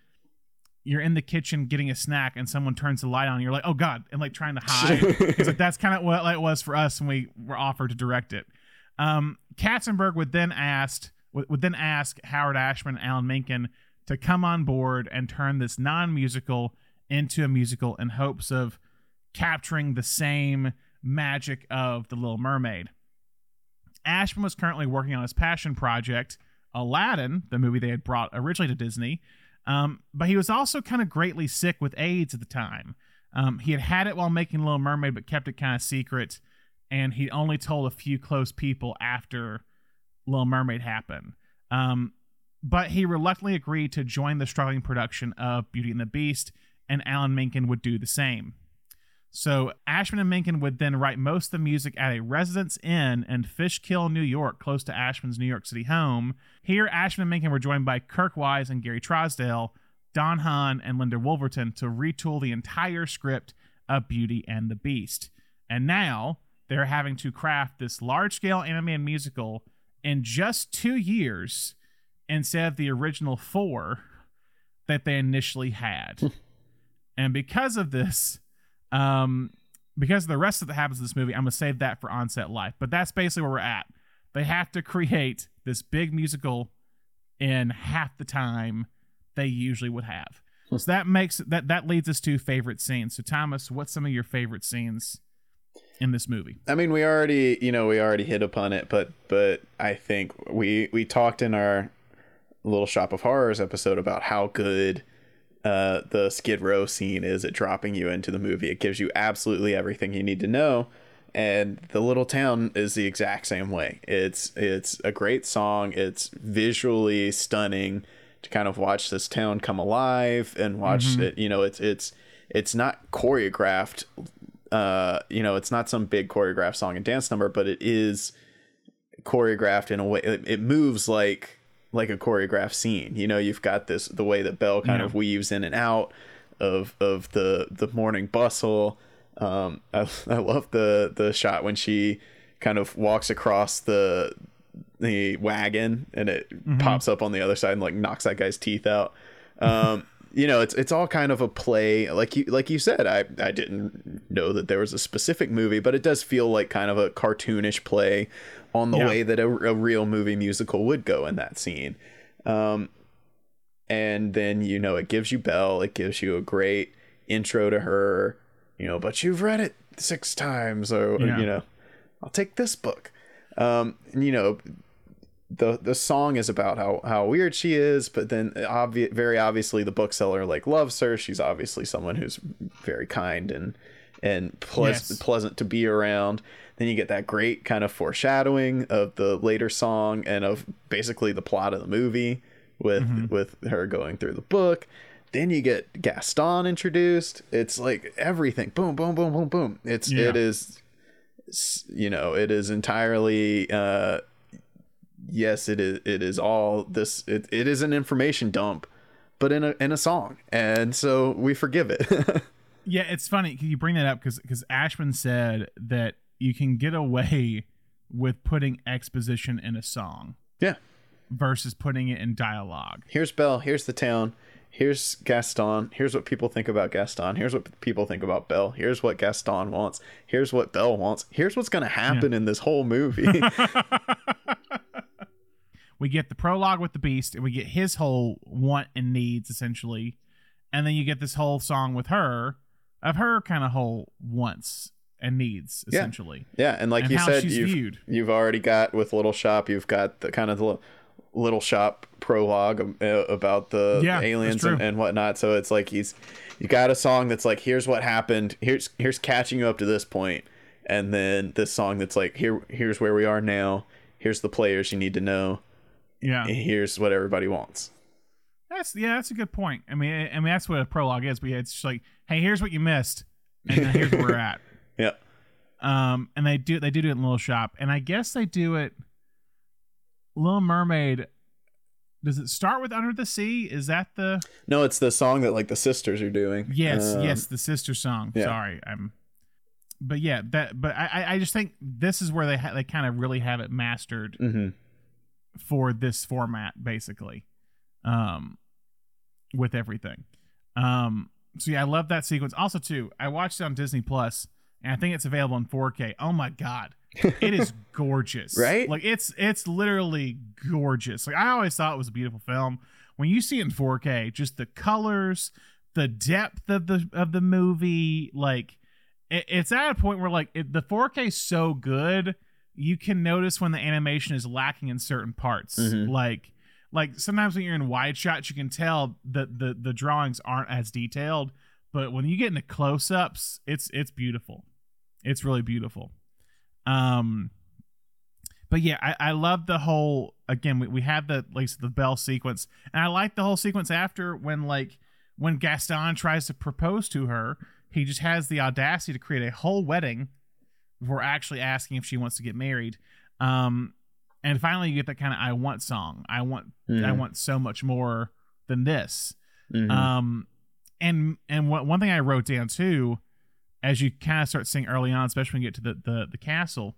you're in the kitchen getting a snack and someone turns the light on you're like oh god and like trying to hide like that's kind of what it was for us when we were offered to direct it um katzenberg would then asked would, would then ask howard ashman and alan menken to come on board and turn this non-musical into a musical in hopes of capturing the same magic of The Little Mermaid. Ashman was currently working on his passion project, Aladdin, the movie they had brought originally to Disney, um, but he was also kind of greatly sick with AIDS at the time. Um, he had had it while making Little Mermaid, but kept it kind of secret, and he only told a few close people after Little Mermaid happened. Um, but he reluctantly agreed to join the struggling production of Beauty and the Beast, and Alan Menken would do the same. So Ashman and Menken would then write most of the music at a residence inn in Fishkill, New York, close to Ashman's New York City home. Here, Ashman and Menken were joined by Kirk Wise and Gary Trousdale, Don Hahn, and Linda Woolverton to retool the entire script of Beauty and the Beast. And now they're having to craft this large-scale animated musical in just two years instead of the original four that they initially had. and because of this, um, because of the rest of the happens in this movie, I'm gonna save that for onset life. But that's basically where we're at. They have to create this big musical in half the time they usually would have. So that makes that that leads us to favorite scenes. So Thomas, what's some of your favorite scenes in this movie? I mean, we already, you know, we already hit upon it, but but I think we we talked in our Little Shop of Horrors episode about how good uh, the Skid Row scene is at dropping you into the movie. It gives you absolutely everything you need to know. And the little town is the exact same way. It's it's a great song. It's visually stunning to kind of watch this town come alive and watch mm-hmm. it. You know, it's it's it's not choreographed. Uh, you know, it's not some big choreographed song and dance number, but it is choreographed in a way. It, it moves like like a choreographed scene. You know, you've got this the way that Belle kind yeah. of weaves in and out of of the the morning bustle. Um, I I love the the shot when she kind of walks across the the wagon and it mm-hmm. pops up on the other side and like knocks that guy's teeth out. Um, you know, it's it's all kind of a play. Like you like you said, I I didn't know that there was a specific movie, but it does feel like kind of a cartoonish play on the yeah. way that a, a, real movie musical would go in that scene. Um, and then you know it gives you Belle, it gives you a great intro to her. You know, but you've read it six times, or, yeah. or you know, I'll take this book. Um, and, you know, the the song is about how how weird she is, but then obvi- very obviously the bookseller like loves her. She's obviously someone who's very kind and and ple- yes. pleasant to be around. Then you get that great kind of foreshadowing of the later song and of basically the plot of the movie with mm-hmm. with her going through the book. Then you get Gaston introduced. It's like everything. Boom, boom, boom, boom, boom. It's yeah. it is you know, it is entirely uh yes, it is it is all this it, it is an information dump, but in a in a song. And so we forgive it. yeah, it's funny can you bring that up cuz cuz Ashman said that you can get away with putting exposition in a song. Yeah. Versus putting it in dialogue. Here's Belle. Here's the town. Here's Gaston. Here's what people think about Gaston. Here's what people think about Belle. Here's what Gaston wants. Here's what Belle wants. Here's what's going to happen yeah. in this whole movie. we get the prologue with the beast, and we get his whole want and needs essentially, and then you get this whole song with her, of her kind of whole wants and needs essentially. Yeah, yeah. and like and you said, you've viewed. you've already got with Little Shop, you've got the kind of the Little Shop prologue uh, about the yeah, aliens and, and whatnot. So it's like he's you got a song that's like here's what happened, here's here's catching you up to this point, and then this song that's like here here's where we are now, here's the players you need to know, yeah, here's what everybody wants. That's yeah, that's a good point. I mean, I mean that's what a prologue is. But it's just like, hey, here's what you missed, and here's where we're at. Yeah. Um, and they do they do it in Little Shop, and I guess they do it. Little Mermaid. Does it start with Under the Sea? Is that the? No, it's the song that like the sisters are doing. Yes, um, yes, the sister song. Yeah. Sorry, I'm. But yeah, that. But I, I just think this is where they ha- they kind of really have it mastered mm-hmm. for this format, basically, um, with everything. Um, so yeah, I love that sequence. Also, too, I watched it on Disney Plus and I think it's available in 4K. Oh my god, it is gorgeous, right? Like it's it's literally gorgeous. Like I always thought it was a beautiful film. when you see it in 4K, just the colors, the depth of the of the movie, like it, it's at a point where like it, the 4K is so good, you can notice when the animation is lacking in certain parts. Mhm. Like like sometimes when you're in wide shots, you can tell that the the drawings aren't as detailed, but when you get into close ups, it's it's beautiful. It's really beautiful. Um, but yeah, I, I love the whole. Again, we, we have the like the Belle sequence, and I like the whole sequence after when like when Gaston tries to propose to her, he just has the audacity to create a whole wedding before actually asking if she wants to get married. Um, and finally, you get that kind of "I want" song. I want, I Mhm. want so much more than this. Mhm. Um, and and what, one thing I wrote down too, as you kind of start seeing early on, especially when you get to the the, the castle,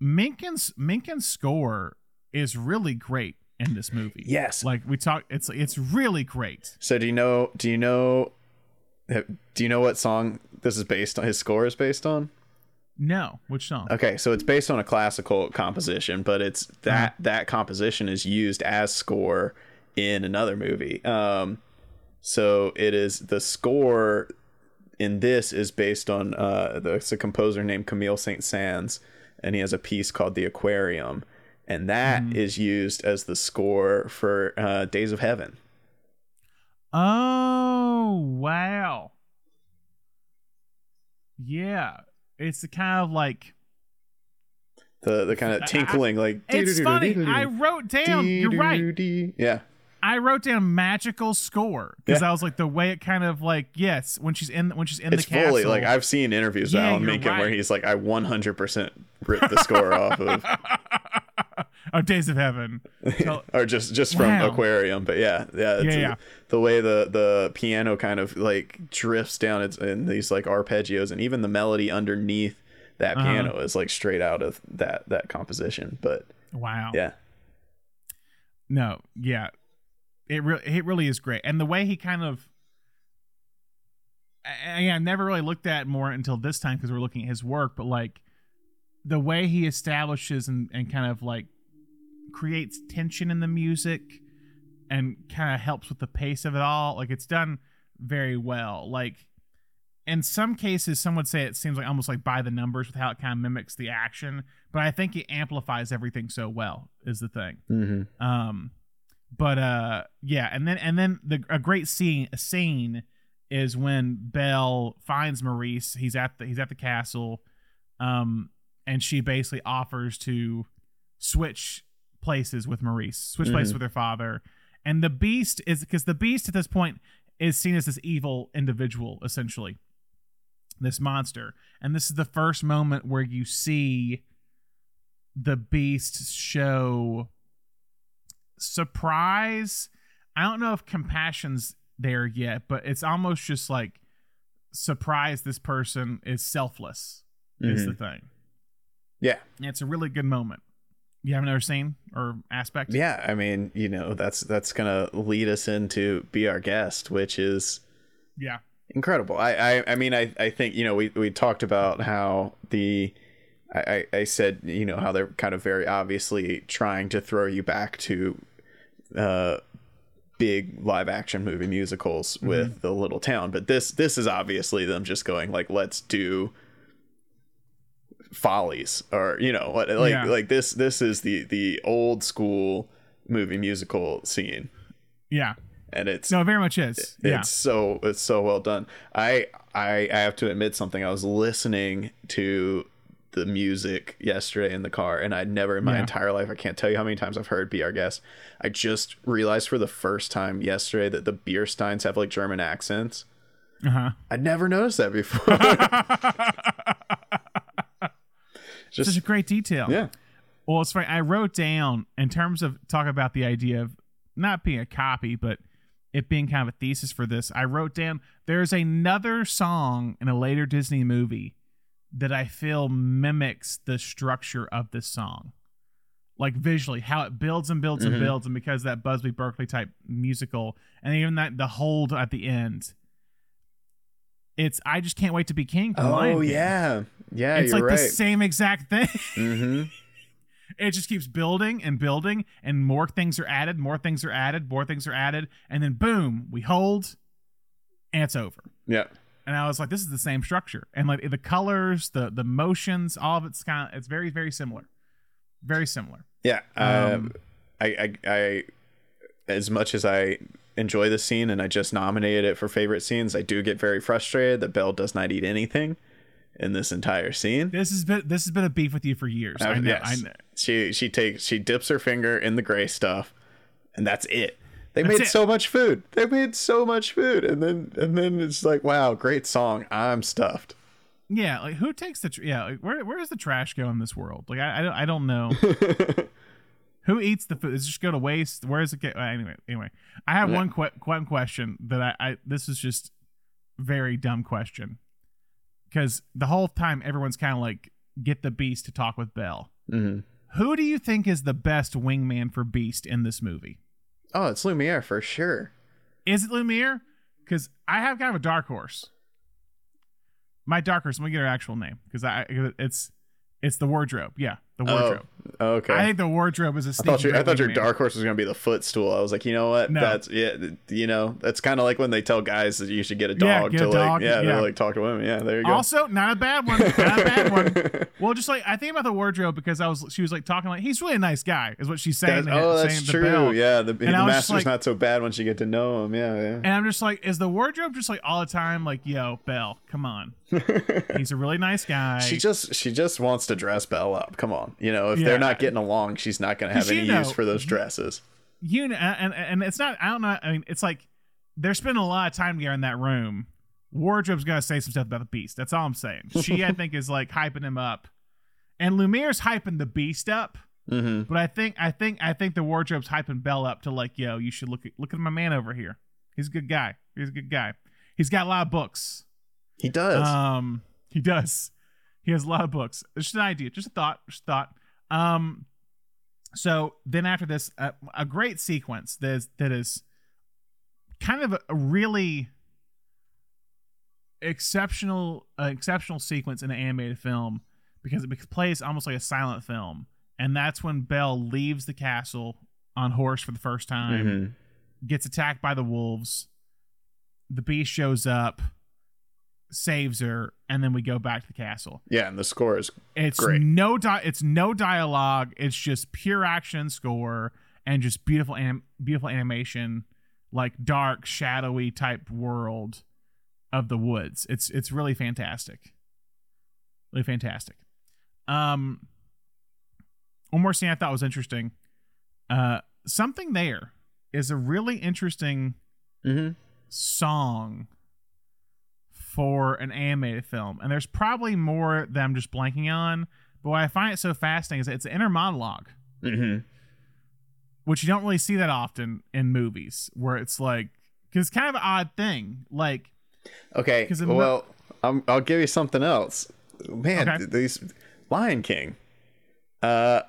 Menken's Menken's score is really great in this movie. yes. like we talked, it's it's really great. So do you know? Do you know? Do you know what song this is based on? His score is based on. No, which song? Okay, so it's based on a classical composition, but it's that Mm-hmm. that composition is used as score in another movie. Um, so it is the score in this is based on uh, the, it's a composer named Camille Saint-Saëns, and he has a piece called The Aquarium, and that is Mm-hmm. used as the score for uh, Days of Heaven. Oh wow. Yeah, it's the kind of like The the kind of I- tinkling like it's funny. I wrote down. You're right. Yeah. I wrote down magical score because Yeah. I was like the way it kind of like yes when she's in when she's in it's the castle. fully like I've seen interviews with Yeah, Alan you're Menken where he's like, I 100% ripped the score off of, oh Days of Heaven. So- or just just from Wow. Aquarium. But yeah, yeah, it's, Yeah, yeah. the way the the piano kind of like drifts down it's in these like arpeggios, and even the melody underneath that Uh-huh. piano is like straight out of that that composition. But wow. yeah, No. Yeah. It really it really is great, and the way he kind of. I, I never really looked at more until this time because we're looking at his work, but like the way he establishes and, and kind of like creates tension in the music and kind of helps with the pace of it all. Like it's done very well. Like in some cases, some would say it seems like almost like by the numbers with how it kind of mimics the action, but I think it amplifies everything so well. Is the thing. mm-hmm. Um, but uh, yeah, and then and then the a great scene a scene is when Belle finds Maurice. He's at the he's at the castle, um, and she basically offers to switch places with Maurice, switch places Mhm. with her father, and the Beast is because the Beast at this point is seen as this evil individual essentially, this monster, and this is the first moment where you see the Beast show surprise. I don't know if compassion's there yet, but it's almost just like surprise this person is selfless is mm-hmm. the thing. yeah, it's a really good moment. You have another scene or aspect? yeah. I mean, you know, that's that's gonna lead us into be our guest, which is Yeah. incredible. I, I, I mean, I, I think you know we, we talked about how the, I I said you know how they're kind of very obviously trying to throw you back to, uh, big live action movie musicals with the little town, but this this is obviously them just going like let's do follies or you know what like Yeah. like this this is the the old school movie musical scene Yeah. and it's No, it very much is. Yeah. it's so it's so well done. I I I have to admit something. I was listening to the music yesterday in the car, and I'd never in my Yeah. entire life. I can't tell you how many times I've heard "Be Our Guest." I just realized for the first time yesterday that the beer steins have like German accents. Uh-huh. I'd never noticed that before. Such just a great detail. yeah, Well, it's funny. I wrote down in terms of talk about the idea of not being a copy, but it being kind of a thesis for this. I wrote down there's another song in a later Disney movie that I feel mimics the structure of this song, like visually, how it builds and builds and Mhm. builds, and because that Busby Berkeley type musical, and even that the hold at the end. It's I just can't wait to be king. Lion oh King. yeah, yeah. it's you're like right. the same exact thing. mm-hmm. it just keeps building and building, and more things are added, more things are added, more things are added, and then boom, we hold, and it's over. Yeah. And I was like, this is the same structure, and like the colors, the the motions, all of it's kind of it's very very similar, very similar. Yeah. Um, Um, I, I, I, as much as I enjoy the scene and I just nominated it for favorite scenes, I do get very frustrated that Belle does not eat anything in this entire scene. This has been this has been a beef with you for years. I know. I know. She she takes she dips her finger in the gray stuff, and that's it. They That's made it. so much food. They made so much food, and then and then it's like, wow, great song. I'm stuffed. Yeah, like who takes the tr- yeah? Like, where where does the trash go in this world? Like I I don't, I don't know. who eats the food? Does it just go to waste? Where does it get? Anyway, anyway, I have Yeah. one que- one question that I, I this is just very dumb question because the whole time everyone's kind of like get the beast to talk with Belle. hmm Who do you think is the best wingman for Beast in this movie? Oh, it's Lumiere for sure. Is it Lumiere? Because I have kind of a dark horse. My dark horse. Let me get her actual name because I it's it's the wardrobe. Yeah, the oh. wardrobe. Oh, okay. I think the wardrobe is a I sneaky thought, your, I thought your dark horse was gonna be the footstool. I was like, you know what? No. That's yeah. You know, that's kind of like when they tell guys that you should get a Yeah, dog get to a like, dog, yeah, yeah. like talk to women. Yeah, there you go. Also, not a bad one. Not a bad one. Well, just like I think about the wardrobe because I was she was like talking like he's really a nice guy is what she's saying. That's- oh, that's saying true. Yeah, the, the I was master's like- not so bad once you get to know him. Yeah, yeah. And I'm just like, is the wardrobe just like all the time like, yo, Belle, come on. he's a really nice guy. She just she just wants to dress Belle up. Come on, you know if Yeah. They're not getting along, she's not going to have any know- use for those dresses. you know, and and it's not. I don't know. I mean, it's like they're spending a lot of time together in that room. Wardrobe's gonna say some stuff about the beast. That's all I'm saying. She, I think, is like hyping him up, and Lumiere's hyping the beast up. hmm But I think, I think, I think the wardrobe's hyping Belle up to like, yo, you should look at look at my man over here. He's a good guy. He's a good guy. He's got a lot of books. He does. Um, he does. He has a lot of books. It's just an idea, just a thought, just a thought. Um, so then after this, uh, a great sequence that is that is kind of a, really exceptional, uh, exceptional sequence in an animated film because it plays almost like a silent film, and that's when Belle leaves the castle on horse for the first time Mhm. gets attacked by the wolves. The beast shows up, saves her, and then we go back to the castle. Yeah, and the score is It's Great. no di- it's no dialogue. It's just pure action score and just beautiful anim- beautiful animation, like dark, shadowy type world of the woods. It's it's really fantastic. Really fantastic. Um one more scene I thought was interesting. Uh something there is a really interesting Mhm. song for an animated film. And there's probably more that I'm just blanking on. But what I find it so fascinating is that it's an inner monologue, Mhm. which you don't really see that often in movies, where it's like, because it's kind of an odd thing. Like, Okay. it mo- Well, I'm, I'll give you something else. Man, Okay. these Lion King. Uh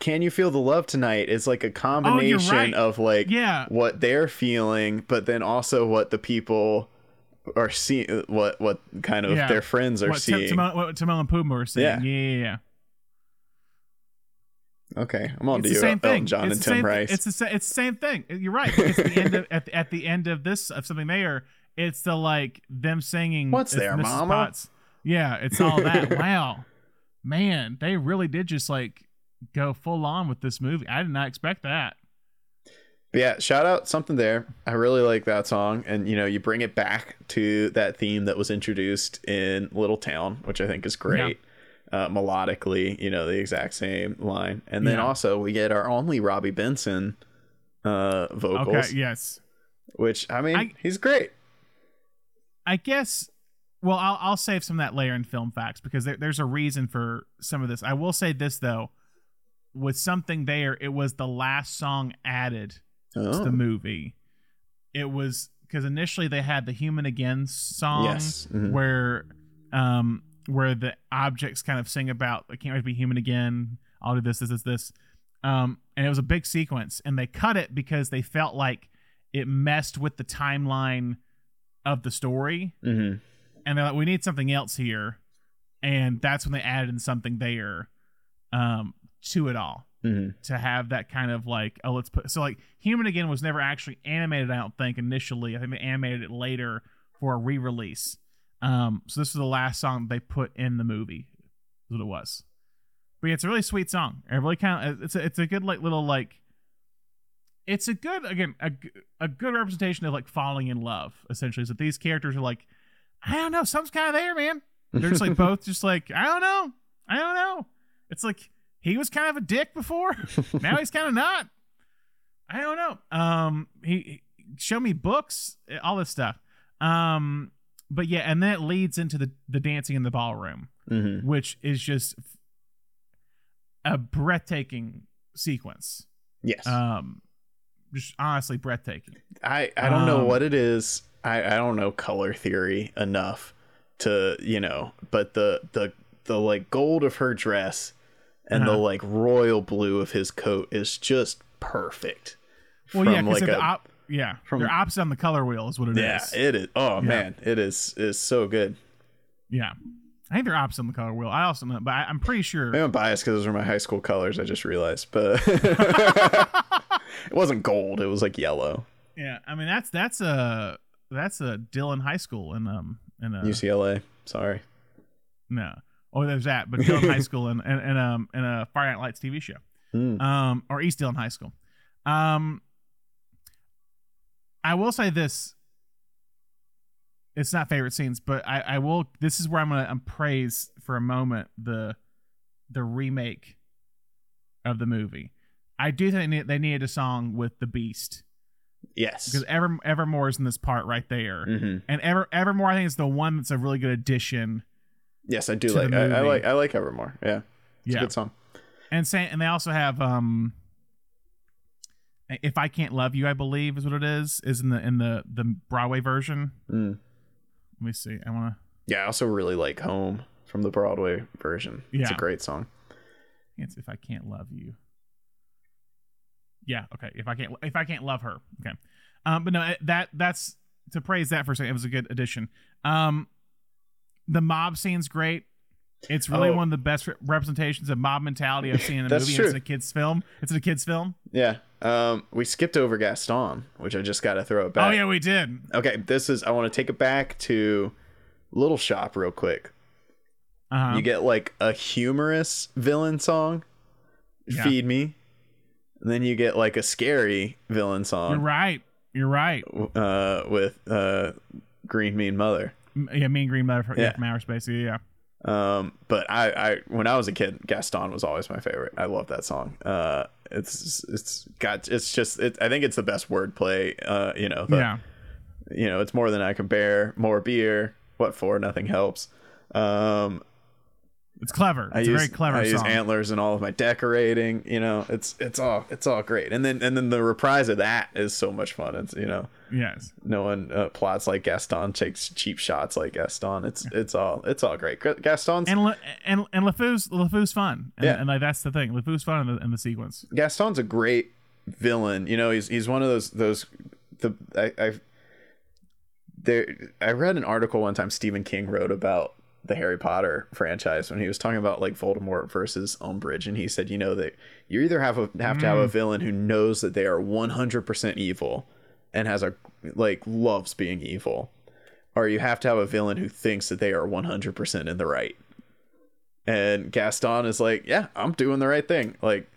Can you feel the love tonight? Is like a combination Oh, right. of like yeah, what they're feeling, but then also what the people are seeing, what what kind of Yeah. their friends are what, Tim- seeing. Timon, what Timon and Pumbaa were saying. Yeah, yeah, yeah. okay, I'm on It's to the you, same thing. John it's and the Tim same, Rice. It's the sa- it's the same thing. You're right. It's the end of at the, at the end of this of something there. It's the like them singing. What's there, Mrs. Mama? Potts. Yeah, it's all that. wow, man, they really did just like go full on with this movie. I did not expect that. But yeah, shout out something there. I really like that song, and you know, you bring it back to that theme that was introduced in Little Town, which I think is great. Uh, melodically, you know, the exact same line, and then Yeah. also we get our only Robby Benson uh, vocals, Okay, yes. which I mean, I- he's great. I guess. Well, I'll I'll save some of that layer in film facts because there, there's a reason for some of this. I will say this though, with something there, it was the last song added to Oh, the movie. It was because initially they had the "Human Again" song, Yes, mhm. where um where the objects kind of sing about I can't wait to be human again. I'll do this, this, this, this. Um, and it was a big sequence, and they cut it because they felt like it messed with the timeline of the story, Mhm. and they're like, we need something else here, and that's when they added in something there. um to it all hmm to have that kind of like oh let's put so like human again was never actually animated i don't think initially. I think they animated it later for a re-release. Um so this was the last song they put in the movie is what it was. But yeah, it's a really sweet song. It really kind of it's a, it's a good like little like it's a good again a, a good representation of like falling in love essentially is that these characters are like i don't know something's kind of there man. They're just like both just like i don't know i don't know. It's like he was kind of a dick before. Now he's kind of not. I don't know. Um he, he show me books all this stuff. Um but yeah and then it leads into the the dancing in the ballroom hmm which is just a breathtaking sequence. Yes. um just honestly breathtaking. I I don't know Um, what it is. I I don't know color theory enough to you know, but the the the like gold of her dress and the Uh-huh. like royal blue of his coat is just perfect. well From, yeah because like op- yeah from- they're opposite on the color wheel is what it is. yeah, it is. Oh man, it is is so good. yeah i think they're opposite on the color wheel i also know but I, i'm pretty sure Maybe I'm biased because those were my high school colors. I just realized, but it wasn't gold. It was like yellow. yeah i mean that's that's a that's a dillon high school in um in a UCLA. Sorry. no oh there's that but dillon high school and and, and um in a Friday Night Lights tv show Mm. um, or East Dillon High School. Um, I will say this: it's not favorite scenes, but I, I will. This is where I'm gonna um, praise for a moment the the remake of the movie. I do think they, need, they needed a song with the Beast Yes. because Ever Evermore is in this part right there, hmm and Ever Evermore I think is the one that's a really good addition. Yes, I do like. I, I like. I like Evermore. Yeah, it's Yeah, a good song. and say, and they also have um if i can't love you i believe is what it is is in the in the the broadway version Mm. let me see i want to Yeah, I also really like Home from the Broadway version. Yeah. It's a great song. it's if i can't love you yeah okay if i can't if i can't love her okay um but no that that's to praise that for a second it was a good addition um the mob scene's great it's really Oh. one of the best re- representations of mob mentality I've seen in a movie. true. It's a kid's film. It's a kid's film. Yeah. Um, we skipped over Gaston, which I just got to throw it back. Oh yeah, we did. Okay, this is. I want to take it back to Little Shop real quick. Uh-huh. You get like a humorous villain song, Yeah. "Feed Me," and then you get like a scary villain song. You're right. You're right. uh, with uh, Green Mean Mother. Yeah, Mean Green Mother yeah. From Outer Space. Yeah, yeah. Um, but I, I, when I was a kid, Gaston was always my favorite. I love that song. Uh, it's, it's got, it's just, it, I think it's the best wordplay. Uh, you know, the, yeah. you know, it's more than I can bear. More beer. What for? Nothing helps. Um, It's clever. I It's use, very clever I use song. antlers in all of my decorating. You know, it's, it's all, it's all great. And then, and then the reprise of that is so much fun. It's, you know, yes. no one uh, plots like Gaston, takes cheap shots like Gaston. It's, it's all, it's all great. Gaston's And Le, and and LeFou's LeFou's fun. And, Yeah. and like that's the thing. LeFou's fun in the, in the sequence. Gaston's a great villain. You know, he's he's one of those those the I I there I read an article one time Stephen King wrote about the Harry Potter franchise when he was talking about like Voldemort versus Umbridge and he said, you know, that you either have a have to have a mm. villain who knows that they are 100% evil and has a like loves being evil or you have to have a villain who thinks that they are 100% in the right. And Gaston is like, yeah, I'm doing the right thing. Like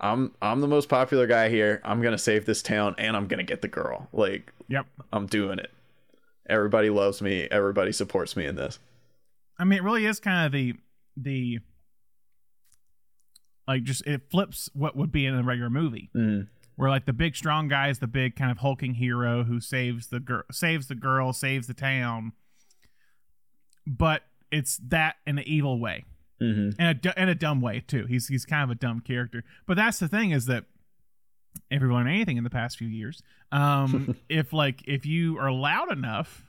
I'm I'm the most popular guy here. I'm gonna save this town and I'm gonna get the girl. Like Yep. I'm doing it. Everybody loves me. Everybody supports me in this. I mean, it really is kind of the the like just it flips what would be in a regular movie. Mm. where like the big strong guy is the big kind of hulking hero who saves the girl saves the girl saves the town but it's that in an evil way Mm-hmm. and a, in a dumb way too he's he's kind of a dumb character but that's the thing is that if you've learned anything in the past few years um if like if you are loud enough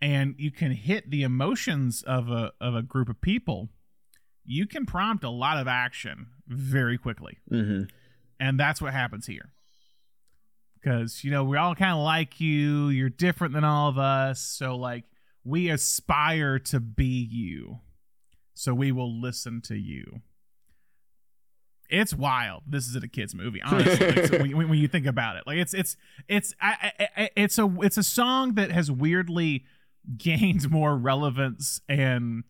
and you can hit the emotions of a of a group of people you can prompt a lot of action very quickly Mm-hmm. and that's what happens here because you know we all kind of like you you're different than all of us so like we aspire to be you so we will listen to you. It's wild. This is a kids movie, honestly. Like, so when, when you think about it, like it's it's it's I, I, I, it's a it's a song that has weirdly gained more relevance and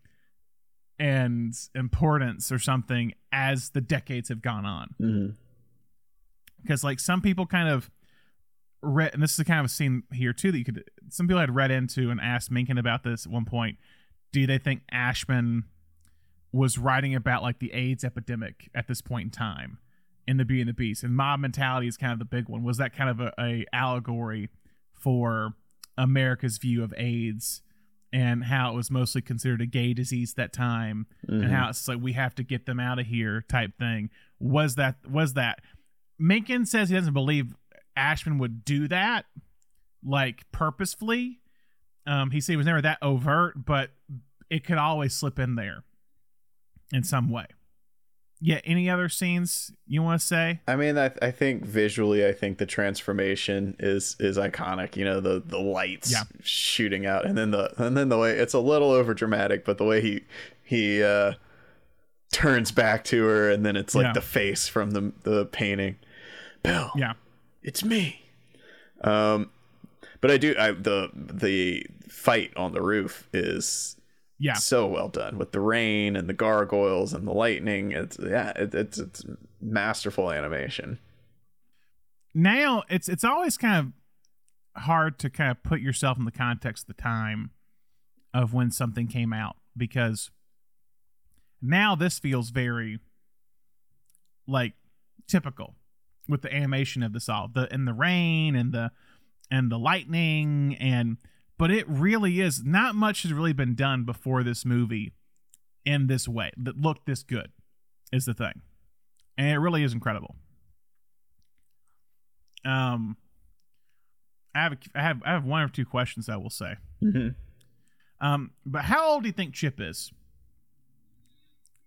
and importance or something as the decades have gone on. Mhm. Because like some people kind of read, and this is kind of a scene here too that you could. Some people had read into and asked Menken about this at one point. Do they think Ashman was writing about like the AIDS epidemic at this point in time in the Beauty and the Beast? And mob mentality is kind of the big one. Was that kind of a, a allegory for America's view of AIDS? And how it was mostly considered a gay disease that time, Mhm. and how it's like we have to get them out of here type thing. Was that was that? Menken says he doesn't believe Ashman would do that, like purposefully. Um, he said he was never that overt, but it could always slip in there in some way. Yeah. Any other scenes you want to say? I mean, I, I think visually, I think the transformation is is iconic. You know, the the lights Yeah. shooting out, and then the and then the way it's a little over dramatic, but the way he he uh, turns back to her, and then it's like Yeah. the face from the the painting. Bill, Yeah. it's me. Um, but I do I the the fight on the roof is Yeah. so well done with the rain and the gargoyles and the lightning. It's yeah, it, it's it's masterful animation. now it's it's always kind of hard to kind of put yourself in the context of the time of when something came out because now this feels very like typical with the animation of this all the and the rain and the and the lightning and but it really is not much has really been done before this movie in this way that looked this good is the thing and it really is incredible um, I have I have I have one or two questions I will say. Mhm. Um, but how old do you think Chip is?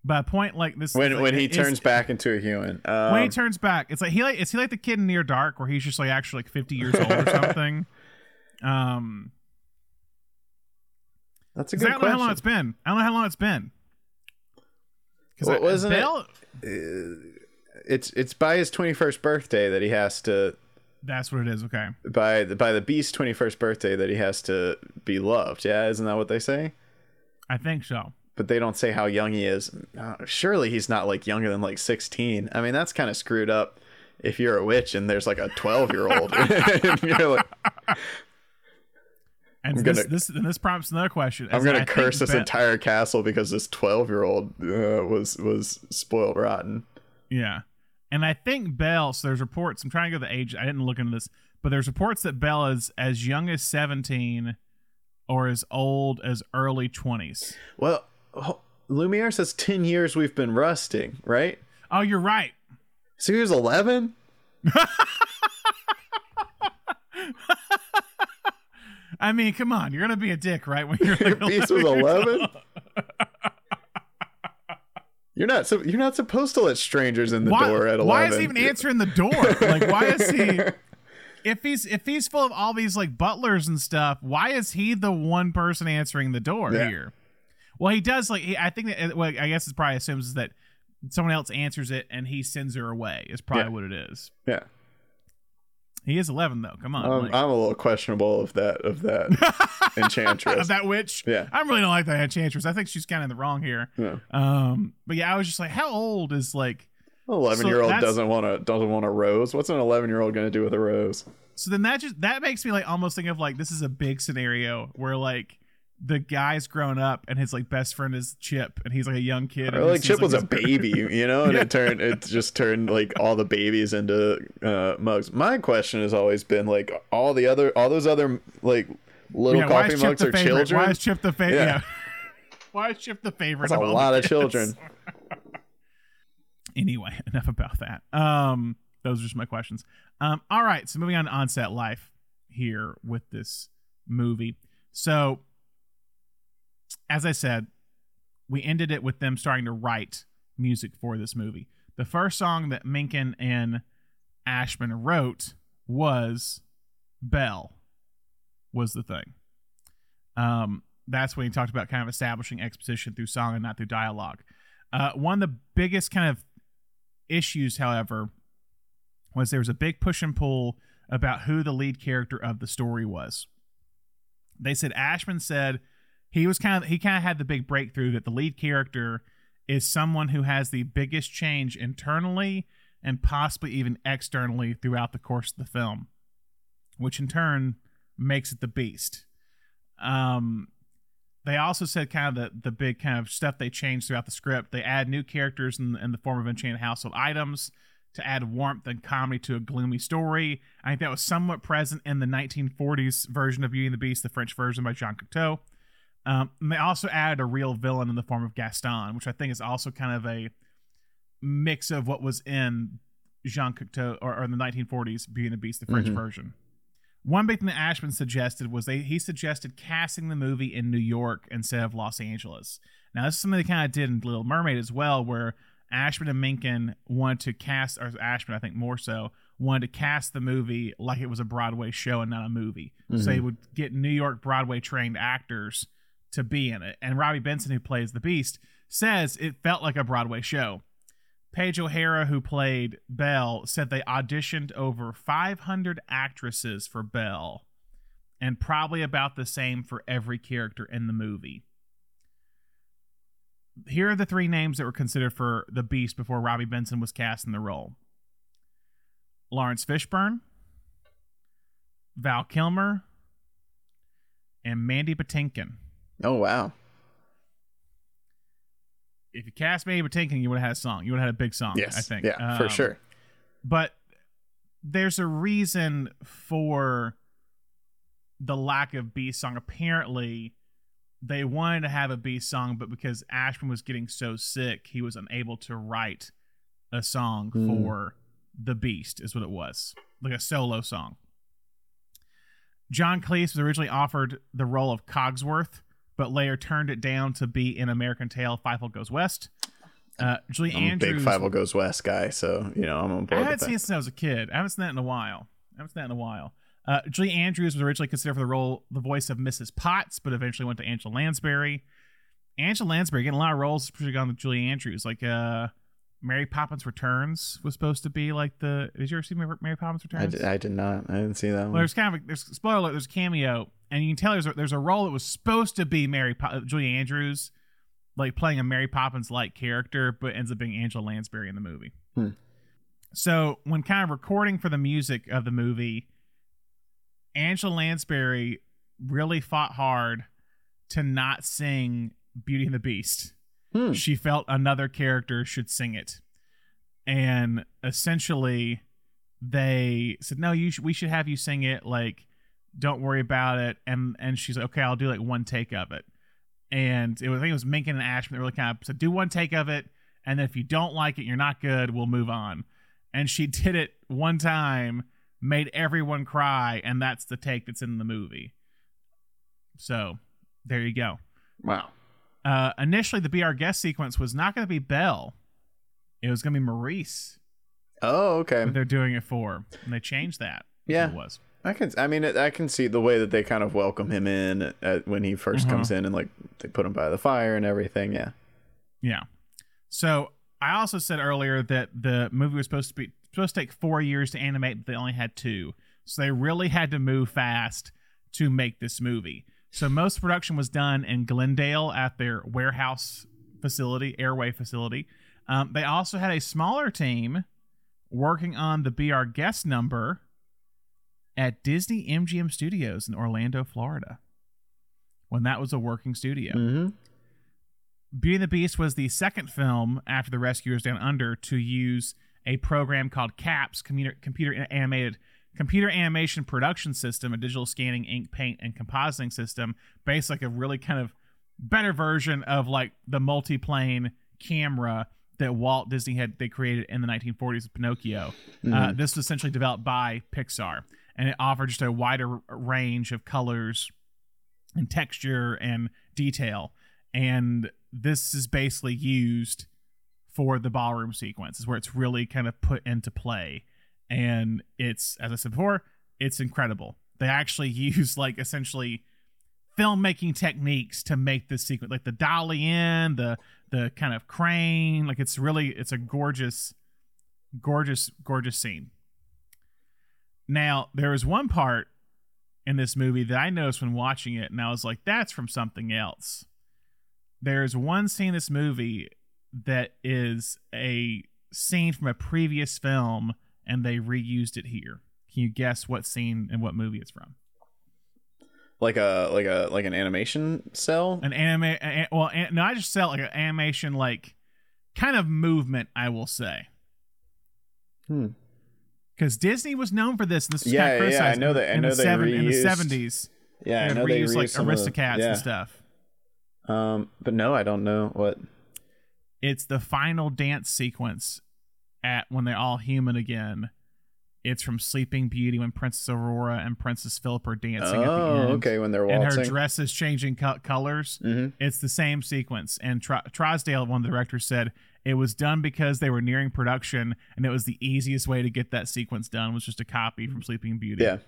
By a point like this, When like, when he turns back into a human, um, when he turns back, it's like he like is he like the kid in Near Dark where he's just like actually like fifty years old or something? Um, that's a 'cause I good don't know how long it's been. I don't know how long it's been. Because Well, wasn't it- It's it's by his twenty first birthday that he has to that's what it is. Okay, by the by the beast's twenty first birthday that he has to be loved. Yeah, isn't that what they say? I think so. But they don't say how young he is. Uh, surely he's not like younger than like sixteen. I mean, that's kind of screwed up. If you're a witch and there's like a twelve year old, you're like, And I'm this, gonna- this and this prompts another question. I'm gonna curse this Bell- entire castle because this 12 year old uh, was was spoiled rotten. Yeah. And I think Belle, so there's reports, I'm trying to go to the age, I didn't look into this, but there's reports that Belle is as young as 17 or as old as early 20s. Well, Lumiere says 10 years we've been rusting, right? Oh, you're right. So he was 11. I mean, come on, you're going to be a dick, right? When you're like Beast was 11. You're not so you're not supposed to let strangers in the why, door at 11. why is he even answering the door? Like, why is he. If he's if he's full of all these like butlers and stuff, why is he the one person answering the door Yeah. here? Well, he does like he, I think that uh, well, I guess it probably assumes is that someone else answers it and he sends her away. Is probably Yeah. what it is. Yeah. He is eleven though. Come on, I'm, like- I'm a little questionable of that of that enchantress. of that witch. Yeah. I really don't like that enchantress. I think she's kind of in the wrong here. Yeah. Um, but yeah, I was just like, how old is like? 11 year old that's- doesn't want to doesn't want a rose. What's an 11 year old going to do with a rose? So then that just that makes me like almost think of like this is a big scenario where like the guy's grown up and his like best friend is Chip and he's like a young kid. Or like sees, Chip was a baby, you know, and it turned it just turned like all the babies into uh, mugs. My question has always been like all the other all those other like little Yeah, coffee mugs are favorite? children. Why is Chip the favorite? Yeah. Yeah. why is Chip the favorite? That's a lot of kids? children. Anyway, enough about that. Um, those are just my questions. Um, all right, so moving on to onset life here with this movie. So, as I said, we ended it with them starting to write music for this movie. The first song that Menken and Ashman wrote was Belle, was the thing. Um, that's when he talked about kind of establishing exposition through song and not through dialogue. Uh, one of the biggest kind of issues, however, was there was a big push and pull about who the lead character of the story was. They said Ashman said he was kind of he kind of had the big breakthrough that the lead character is someone who has the biggest change internally and possibly even externally throughout the course of the film, which in turn makes it the beast. Um, they also said kind of the, the big kind of stuff they changed throughout the script. They add new characters in, in the form of enchanted household items to add warmth and comedy to a gloomy story. I think that was somewhat present in the 1940s version of Beauty and the Beast, the French version by Jean Cocteau. Um, they also added a real villain in the form of Gaston, which I think is also kind of a mix of what was in Jean Cocteau or, or in the 1940s Beauty and the Beast, the French Mhm. version. One big thing that Ashman suggested was they he suggested casting the movie in New York instead of Los Angeles. Now this is something they kind of did in Little Mermaid as well, where Ashman and Menken wanted to cast, or Ashman I think more so, wanted to cast the movie like it was a Broadway show and not a movie. So Mhm. they would get New York Broadway trained actors to be in it. And Robby Benson, who plays the Beast, says it felt like a Broadway show. Paige O'Hara, who played Belle, said they auditioned over 500 actresses for Belle, and probably about the same for every character in the movie. Here are the three names that were considered for the Beast before Robby Benson was cast in the role Laurence Fishburne, Val Kilmer, and Mandy Patinkin. Oh wow. If you cast Mandy Patinkin, you would have had a song. You would have had a big song, Yes. I think. Yeah, for Um, sure. but there's a reason for the lack of beast song apparently they wanted to have a beast song but because ashman was getting so sick he was unable to write a song Hmm. for the beast is what it was like a solo song john cleese was originally offered the role of cogsworth but later turned it down to be in american tail Fievel goes west uh, Julie I'm a Andrews big Fievel Goes West guy, so you know I'm on I board with haven't seen it since I was a kid. I haven't seen that in a while. I haven't seen that in a while. Uh, Julie Andrews was originally considered for the role, the voice of Mrs. Potts, but eventually went to Angela Lansbury. Angela Lansbury getting a lot of roles, particularly on with Julie Andrews. Like uh, Mary Poppins Returns was supposed to be like the. Did you ever see Mary, Poppins I Returns? did, I did not. I didn't see that one. Well, there's kind of a, there's spoiler alert. There's a cameo, and you can tell there's a, there's a role that was supposed to be Mary po- Julie Andrews, like playing a Mary Poppins like character, but ends up being Angela Lansbury in the movie. Hmm. So when kind of recording for the music of the movie, Angela Lansbury really fought hard to not sing Beauty and the Beast Hmm. she felt another character should sing it. And essentially they said no you sh- we should have you sing it like don't worry about it. And and she's like okay i'll do like one take of it. And it was i think it was Menken and ashman that really kind of said do one take of it and then if you don't like it you're not good we'll move on. And she did it one time made everyone cry and that's the take that's in the movie. So there you go. Wow. Uh, initially the Be Our Guest sequence was not going to be Belle. It was going to be Maurice Oh, okay. they're doing it for. And they changed that. Yeah. It was. I can. I mean, I can see the way that they kind of welcome him in at, when he 1st Uh-huh. comes in, and like they put him by the fire and everything. Yeah. Yeah. So I also said earlier that the movie was supposed to be supposed to take four years to animate, but they only had two. So they really had to move fast to make this movie. So most production was done in Glendale at their warehouse facility, airway facility. Um, they also had a smaller team working on the Be Our Guest number at Disney MGM Studios in Orlando, Florida, when that was a working studio. Mm-hmm. Beauty and the Beast was the second film after The Rescuers Down Under to use a program called CAPS, computer, computer animated computer animation production system, a digital scanning, ink, paint, and compositing system, based like a really kind of better version of like the multi-plane camera that Walt Disney had they created in the 1940s with Pinocchio. Uh, this was essentially developed by Pixar, and it offered just a wider range of colors and texture and detail. And this is basically used for the ballroom sequences where it's really kind of put into play. And it's, as I said before, it's incredible. They actually use like essentially filmmaking techniques to make this sequence, like the dolly in, the the kind of crane. Like it's really it's a gorgeous, gorgeous, gorgeous scene. Now there is one part in this movie that I noticed when watching it, and I was like, "That's from something else." There's one scene in this movie that is a scene from a previous film, and they reused it here. Can you guess what scene and what movie it's from? Like a like a like an animation cell. An anime. a- well, an, no, I just sell like an animation, like kind of movement. I will say. Hmm. Because Disney was known for this, and this was Yeah, kind of yeah, I know in, that- I in know the they seven, in the seventies. Yeah, I they know they reused like reused some of the- Aristocats yeah. and stuff. Um, but no, I don't know what. It's the final dance sequence at when they're all human again. It's from Sleeping Beauty when Princess Aurora and Princess Philip are dancing at the Oh, okay, when they're And her dress is changing co- colors. hmm It's the same sequence. And Tr- Trousdale, one of the directors, said it was done because they were nearing production, and it was the easiest way to get that sequence done was just a copy from Sleeping Beauty. Yeah,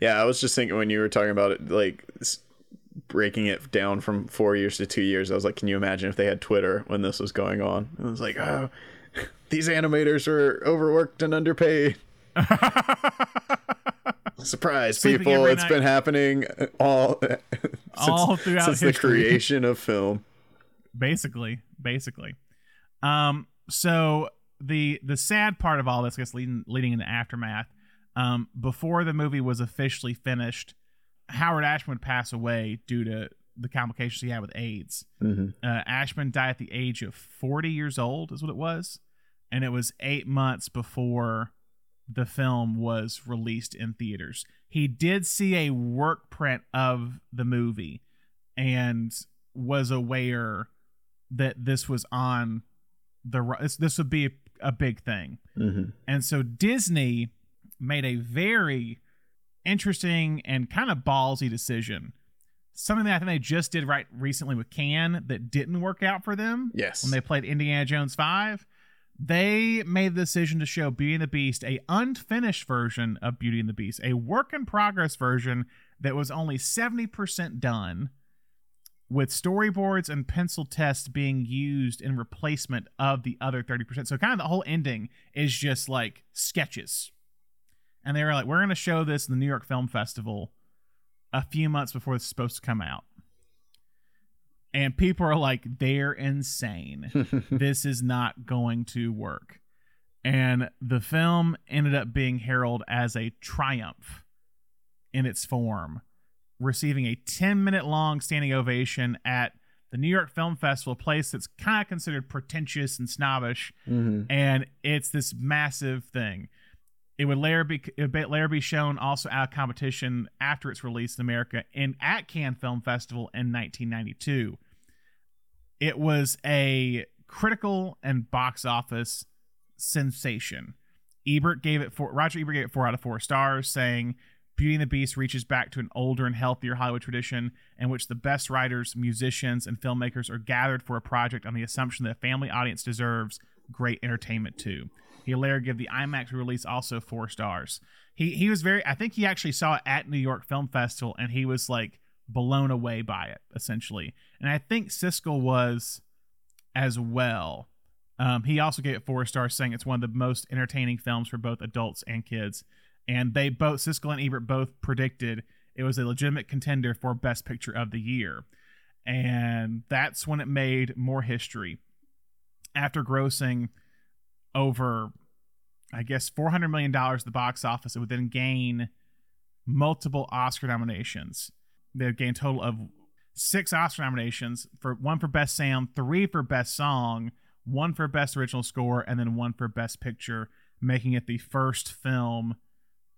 yeah. I was just thinking when you were talking about it, like breaking it down from four years to two years. I was like, can you imagine if they had Twitter when this was going on? It was like, oh, these animators are overworked and underpaid. Surprise, Sleeping people! It's night. been happening all since, All throughout since the creation of film. basically basically um so the the sad part of all this I guess leading leading into aftermath um before the movie was officially finished howard ashman would pass away due to the complications he had with aids hmm uh, ashman died at the age of 40 years old is what it was and it was eight months before the film was released in theaters. He did see a work print of the movie and was aware that this was on the this, this would be a, a big thing. Hmm and so disney made a very interesting and kind of ballsy decision. Something that i think they just did right recently with Cannes that didn't work out for them Yes. when they played indiana jones 5 they made the decision to show beauty and the beast a unfinished version of beauty and the beast a work in progress version that was only 70% done with storyboards and pencil tests being used in replacement of the other 30%. So kind of the whole ending is just like sketches. And they were like, we're going to show this in the New York Film Festival a few months before it's supposed to come out. And people are like, they're insane. this is not going to work. And the film ended up being heralded as a triumph in its form, receiving a 10 minute long standing ovation at the New York Film Festival, a place that's kind of considered pretentious and snobbish. hmm And it's this massive thing. It would later be would later be shown also out of competition after its release in America and at Cannes Film Festival in 1992. It was a critical and box office sensation. Ebert gave it four. Roger Ebert gave it four out of four stars, saying Beauty and the Beast reaches back to an older and healthier Hollywood tradition in which the best writers, musicians, and filmmakers are gathered for a project on the assumption that a family audience deserves great entertainment too. He later gave the IMAX release also four stars. He he was very. I think he actually saw it at New York Film Festival, and he was like blown away by it essentially. And I think Siskel was as well. Um, he also gave it four stars, saying it's one of the most entertaining films for both adults and kids. And they both, Siskel and Ebert, both predicted it was a legitimate contender for Best Picture of the Year. And that's when it made more history. After grossing over, I guess, $400 million at the box office, it would then gain multiple Oscar nominations. They would gain a total of six Oscar nominations for one for Best Sound, three for Best Song, one for Best Original Score, and then one for Best Picture, making it the first film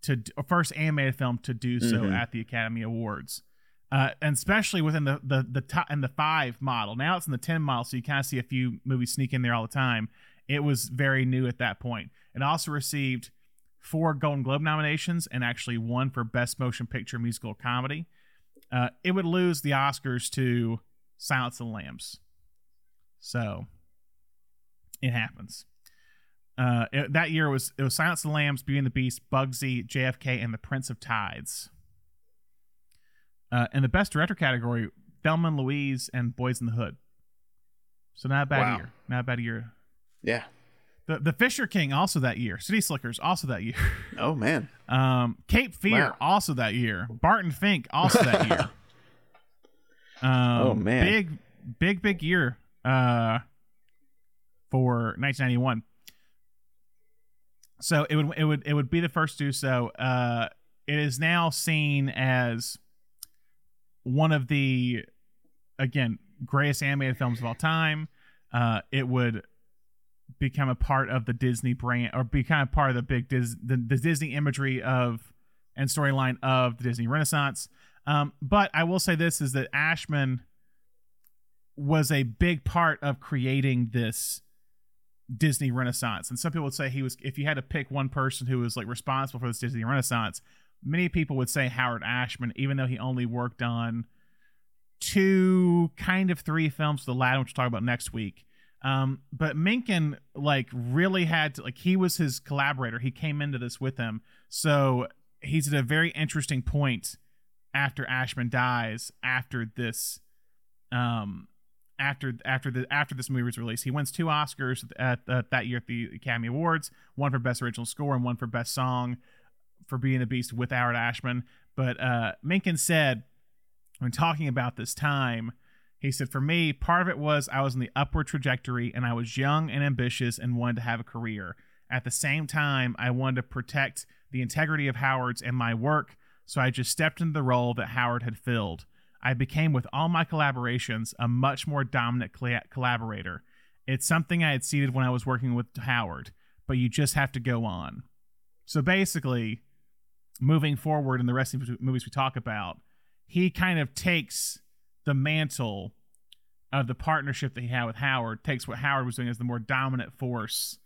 to first animated film to do so Mhm. at the Academy Awards. Uh, and especially within the the the top and the five model. Now it's in the ten model, so you kind of see a few movies sneak in there all the time. It was very new at that point. It also received four Golden Globe nominations and actually one for Best Motion Picture Musical Comedy. Uh, it would lose the Oscars to Silence of the Lambs. So it happens. Uh, it- that year was it was Silence of the Lambs, Beauty and the Beast, Bugsy, JFK, and The Prince of Tides. Uh, in the best director category, Thelma and Louise and Boyz n the Hood. So not a bad Wow. year. Not a bad year. Yeah. The the Fisher King also that year. City Slickers also that year. Oh man. Um, Cape Fear Wow. also that year. Barton Fink also that year. Um, Oh, man. big big big year uh, for 1991. So it would it would it would be the first to do so. Uh, it is now seen as one of the again greatest animated films of all time. Uh, it would become a part of the Disney brand or become a part of the big Dis- the, the Disney imagery of and storyline of the Disney Renaissance. Um, but I will say this is that Ashman was a big part of creating this Disney Renaissance. And some people would say he was if you had to pick one person who was like responsible for this Disney Renaissance, many people would say Howard Ashman, even though he only worked on two kind of three films the Aladdin, which we'll talk about next week. Um, but Menken like really had to like he was his collaborator. He came into this with him. So he's at a very interesting point after Ashman dies after this um after after the after this movie was released. He wins two Oscars at, at that year at the Academy Awards, one for best original score and one for best song for Being the Beast with Howard Ashman. But uh Menken said when talking about this time, he said, For me, part of it was I was in the upward trajectory and I was young and ambitious and wanted to have a career. At the same time, I wanted to protect the integrity of Howard's and my work, so I just stepped into the role that Howard had filled. I became, with all my collaborations, a much more dominant collaborator. It's something I had seeded when I was working with Howard, but you just have to go on. So basically, moving forward in the rest of the movies we talk about, he kind of takes the mantle of the partnership that he had with Howard, takes what Howard was doing as the more dominant force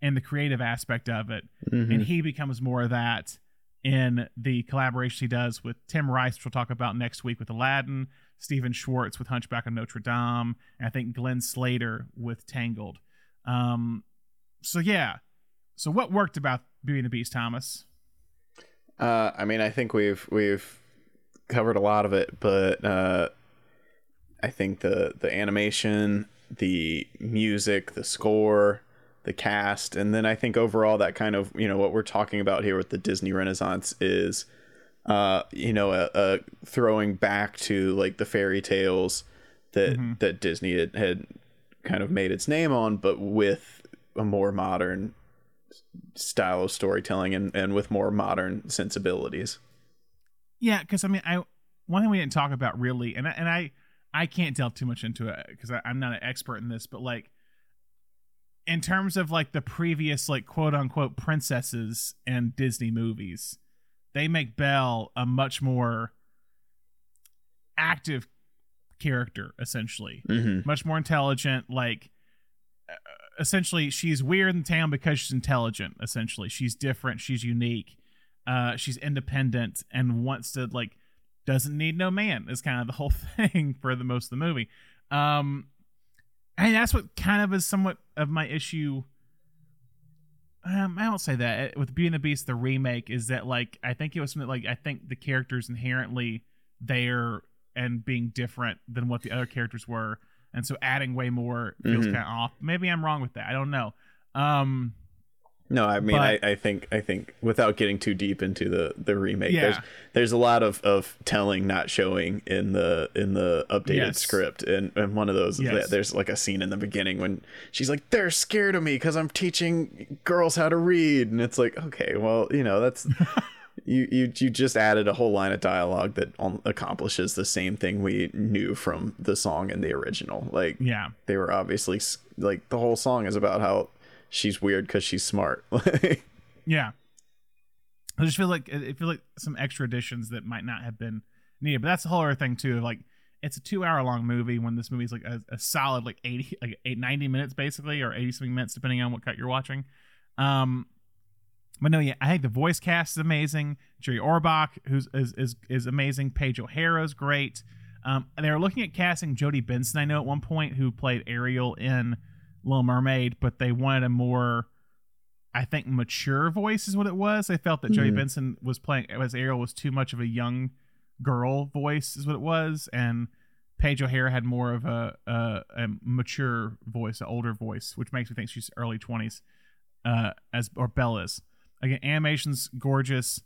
in the creative aspect of it, Mhm. and he becomes more of that in the collaboration he does with Tim Rice, which we'll talk about next week with Aladdin, Stephen Schwartz with Hunchback of Notre Dame, and I think Glenn Slater with Tangled. Um, so yeah, so what worked about Beauty and the Beast, Thomas? Uh, I mean, I think we've we've covered a lot of it, but uh, I think the the animation, the music, the score, the cast, and then I think overall that kind of you know what we're talking about here with the Disney Renaissance is, uh, you know, a, a throwing back to like the fairy tales that Mhm. that Disney had, had kind of made its name on, but with a more modern style of storytelling and, and with more modern sensibilities. Yeah, because I mean, I one thing we didn't talk about really, and I, and I I can't delve too much into it because I'm not an expert in this, but like in terms of like the previous like quote unquote princesses in Disney movies, they make Belle a much more active character essentially. Mm-hmm. much more intelligent like uh, essentially she's weird in town because she's intelligent essentially. She's different. She's unique. Uh she's independent and wants to like doesn't need no man is kind of the whole thing for the most of the movie um and that's what kind of is somewhat of my issue um, I don't say that with Beauty and the Beast, the remake is that like I think it was something like I think the characters inherently there and being different than what the other characters were, and so adding way more feels Mhm. kind of off. Maybe I'm wrong with that. I don't know. Um, No, I mean, But- I, I think I think without getting too deep into the the remake, Yeah. there's there's a lot of, of telling not showing in the in the updated Yes. script, and and one of those Yes. that there's like a scene in the beginning when she's like, "They're scared of me because I'm teaching girls how to read," and it's like, okay, well, you know, that's. You, you you just added a whole line of dialogue that on, accomplishes the same thing we knew from the song in the original. Like yeah, they were obviously like the whole song is about how she's weird because she's smart. yeah. I just feel like I feel like some extra additions that might not have been needed, but that's the whole other thing too. Of like, it's a two-hour long movie when this movie's like a, a solid like 80 like eight, 90 minutes basically or 80 something minutes depending on what cut you're watching um but no yeah i think the voice cast is amazing jerry orbach who's is is, is amazing paige o'hara's great um they were looking at casting jodie benson i know at one point who played ariel in little mermaid but they wanted a more i think mature voice is what it was they felt that jodie Mhm. benson was playing as ariel was too much of a young girl voice is what it was, and Paige O'Hara had more of a, a, a mature voice, an older voice, which makes me think she's early twenties, uh, as or Bella's. Again, animation's gorgeous.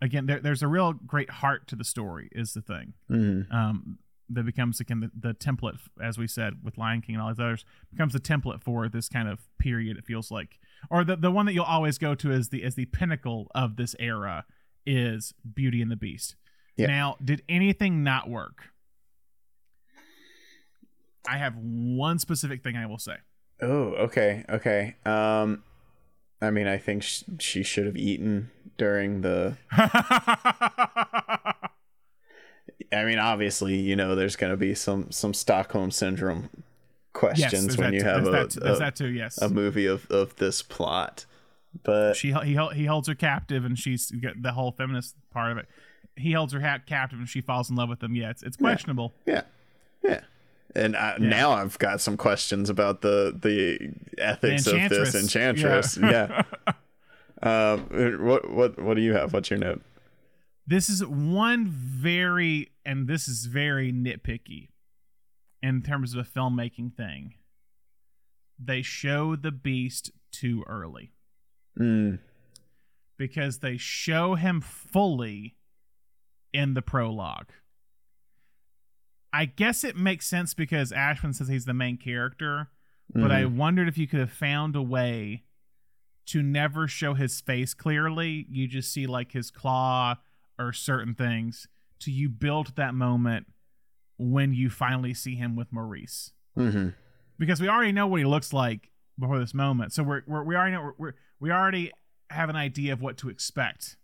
Again, there, there's a real great heart to the story. Is the thing. Mm-hmm. Um, that becomes again the, the template, as we said with Lion King and all these others, becomes the template for this kind of period. It feels like, or the the one that you'll always go to as the as the pinnacle of this era is Beauty and the Beast. Yeah. Now, did anything not work? I have one specific thing I will say. Oh, okay, okay. Um, I mean, I think sh- she should have eaten during the. I mean, obviously, you know, there's going to be some some Stockholm syndrome questions there's when you too. have there's a, that, a, that too. Yes, a movie of of this plot. But she he he holds her captive, and she's the whole feminist part of it. He holds her ha- captive, and she falls in love with him. Yeah, it's it's questionable. yeah, yeah. And I, now I've got some questions about the the ethics The of this Enchantress. enchantress. Yeah. um, what what what do you have? What's your note? This is one very, and this is very nitpicky in terms of a filmmaking thing. They show the beast too early Mm, because they show him fully in the prologue. I guess it makes sense because Ashman says he's the main character, but I mhm. wondered if you could have found a way to never show his face clearly. You just see like his claw or certain things to you build that moment when you finally see him with Maurice. Mhm. Because we already know what he looks like before this moment. So we're, we're we already know we're, we already have an idea of what to expect.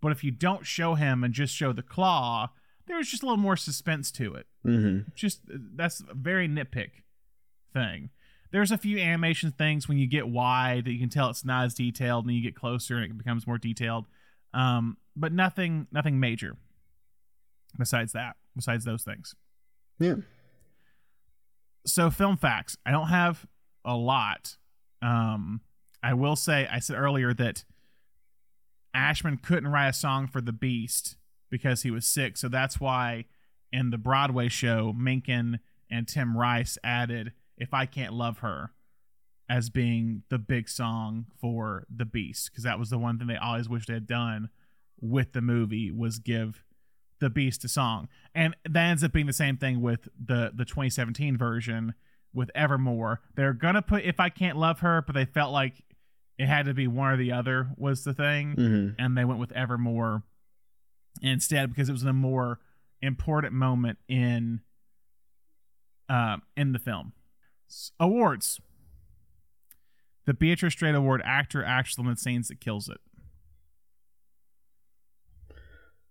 But if you don't show him and just show the claw, there's just a little more suspense to it Mhm. just that's a very nitpick thing. There's a few animation things when you get wide that you can tell it's not as detailed, and then you get closer and it becomes more detailed. Um, but nothing, nothing major. Besides that, besides those things. Yeah. So film facts. I don't have a lot. Um, I will say I said earlier that Ashman couldn't write a song for the Beast because he was sick. So that's why in the Broadway show, Menken and Tim Rice added "If I Can't Love Her" as being the big song for the Beast because that was the one thing they always wished they had done with the movie was give the Beast a song, and that ends up being the same thing with the the 2017 version with Evermore. They're gonna put "If I Can't Love Her," but they felt like it had to be one or the other was the thing Mhm. and they went with Evermore instead because it was a more important moment in uh, in the film. Awards: the Beatrice Straight Award, actor, actress, limited scenes that kills it.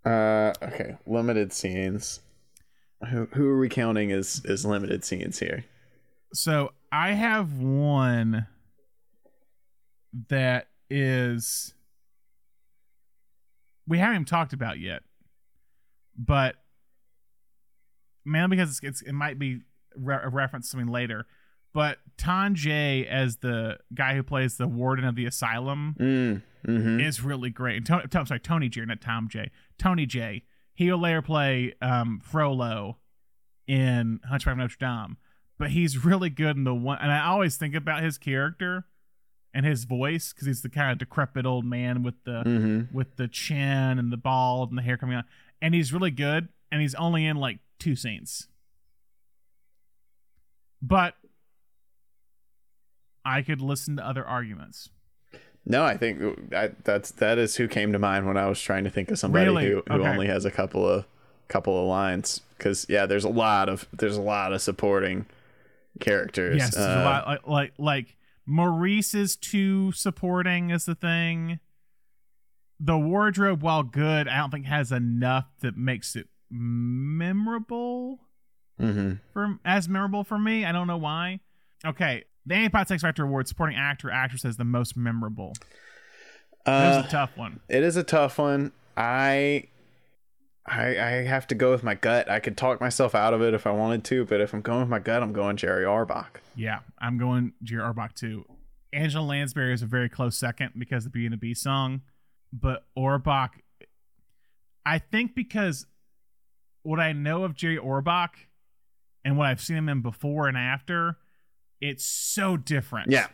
Uh, okay. Limited scenes. Who who are we counting as as limited scenes here? So I have one that is we haven't even talked about yet, but mainly because it's, it's it might be re- a reference to something later. But Tanjay as the guy who plays the warden of the asylum Mm. Mm-hmm. is really great. And Tony, I'm sorry, Tony Jay, not Tom J. Tony Jay. He'll later play um, Frollo in Hunchback of Notre Dame, but he's really good in the one. And I always think about his character and his voice because he's the kind of decrepit old man with the Mm-hmm. with the chin and the bald and the hair coming out, and he's really good. And he's only in like two scenes, but I could listen to other arguments. No, I think I, that's that is who came to mind when I was trying to think of somebody Really? who, who Okay. only has a couple of couple of lines. Because yeah, there's a lot of there's a lot of supporting characters. Yes, Uh, lot like like like Maurice is too supporting is the thing. The wardrobe, while good, I don't think has enough that makes it memorable mhm. for as memorable for me. I don't know why. Okay, the Annie Potts X Factor Award supporting actor actress as the most memorable. Uh, a tough one. it is a tough one. I, I I have to go with my gut. I could talk myself out of it if I wanted to, but if I'm going with my gut, I'm going Jerry Orbach. Yeah, I'm going Jerry Orbach too. Angela Lansbury is a very close second because of the Beauty and the Beast song, but Orbach, I think because what I know of Jerry Orbach and what I've seen him in before and after, it's so different. Yeah.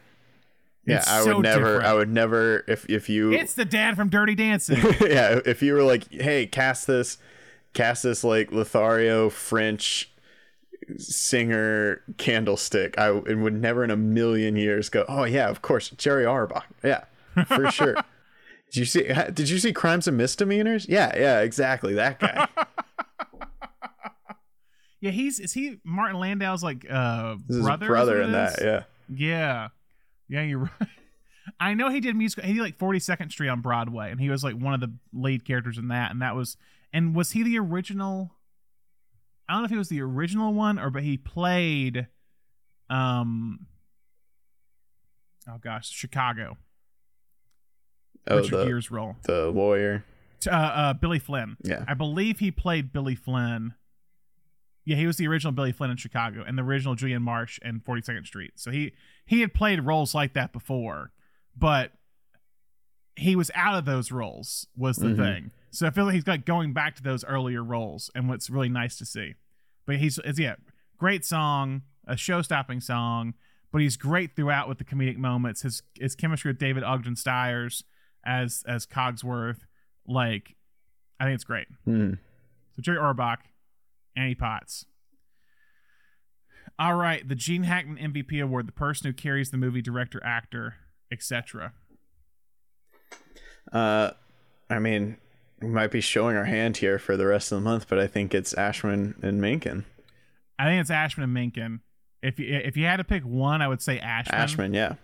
Yeah, It's I so would never different. I would never if if you It's the dad from Dirty Dancing. yeah, if you were like, "Hey, cast this cast this like Lothario French singer candlestick." I would never in a million years go, "Oh yeah, of course, Jerry Orbach." Yeah, for sure. Did you see did you see Crimes and Misdemeanors? Yeah, yeah, exactly. That guy. Yeah, he's is he Martin Landau's like uh his brother? brother in that, yeah. Yeah. Yeah, you're right. I know he did musical. He did like 42nd Street on Broadway, and he was like one of the lead characters in that. And that was, and was he the original? I don't know if he was the original one or, but he played, um, oh gosh, Chicago. Oh, Richard the Gere's role. the lawyer. Uh, uh, Billy Flynn. Yeah. I believe he played Billy Flynn. Yeah, he was the original Billy Flynn in Chicago and the original Julian Marsh in 42nd Street. So he he had played roles like that before, but he was out of those roles was the Mhm. thing. So I feel like he's like going back to those earlier roles and what's really nice to see. But he's it's yeah, great song, a show-stopping song, but he's great throughout with the comedic moments. His his chemistry with David Ogden Stiers as as Cogsworth, like I think it's great. Mhm. So Jerry Orbach, Annie Potts. All right, the Gene Hackman MVP award, the person who carries the movie, director, actor, etc. Uh, I mean, we might be showing our hand here for the rest of the month, but I think it's Ashman and Menken. I think it's Ashman and Menken. If you if you had to pick one, I would say Ashman, Ashman, yeah.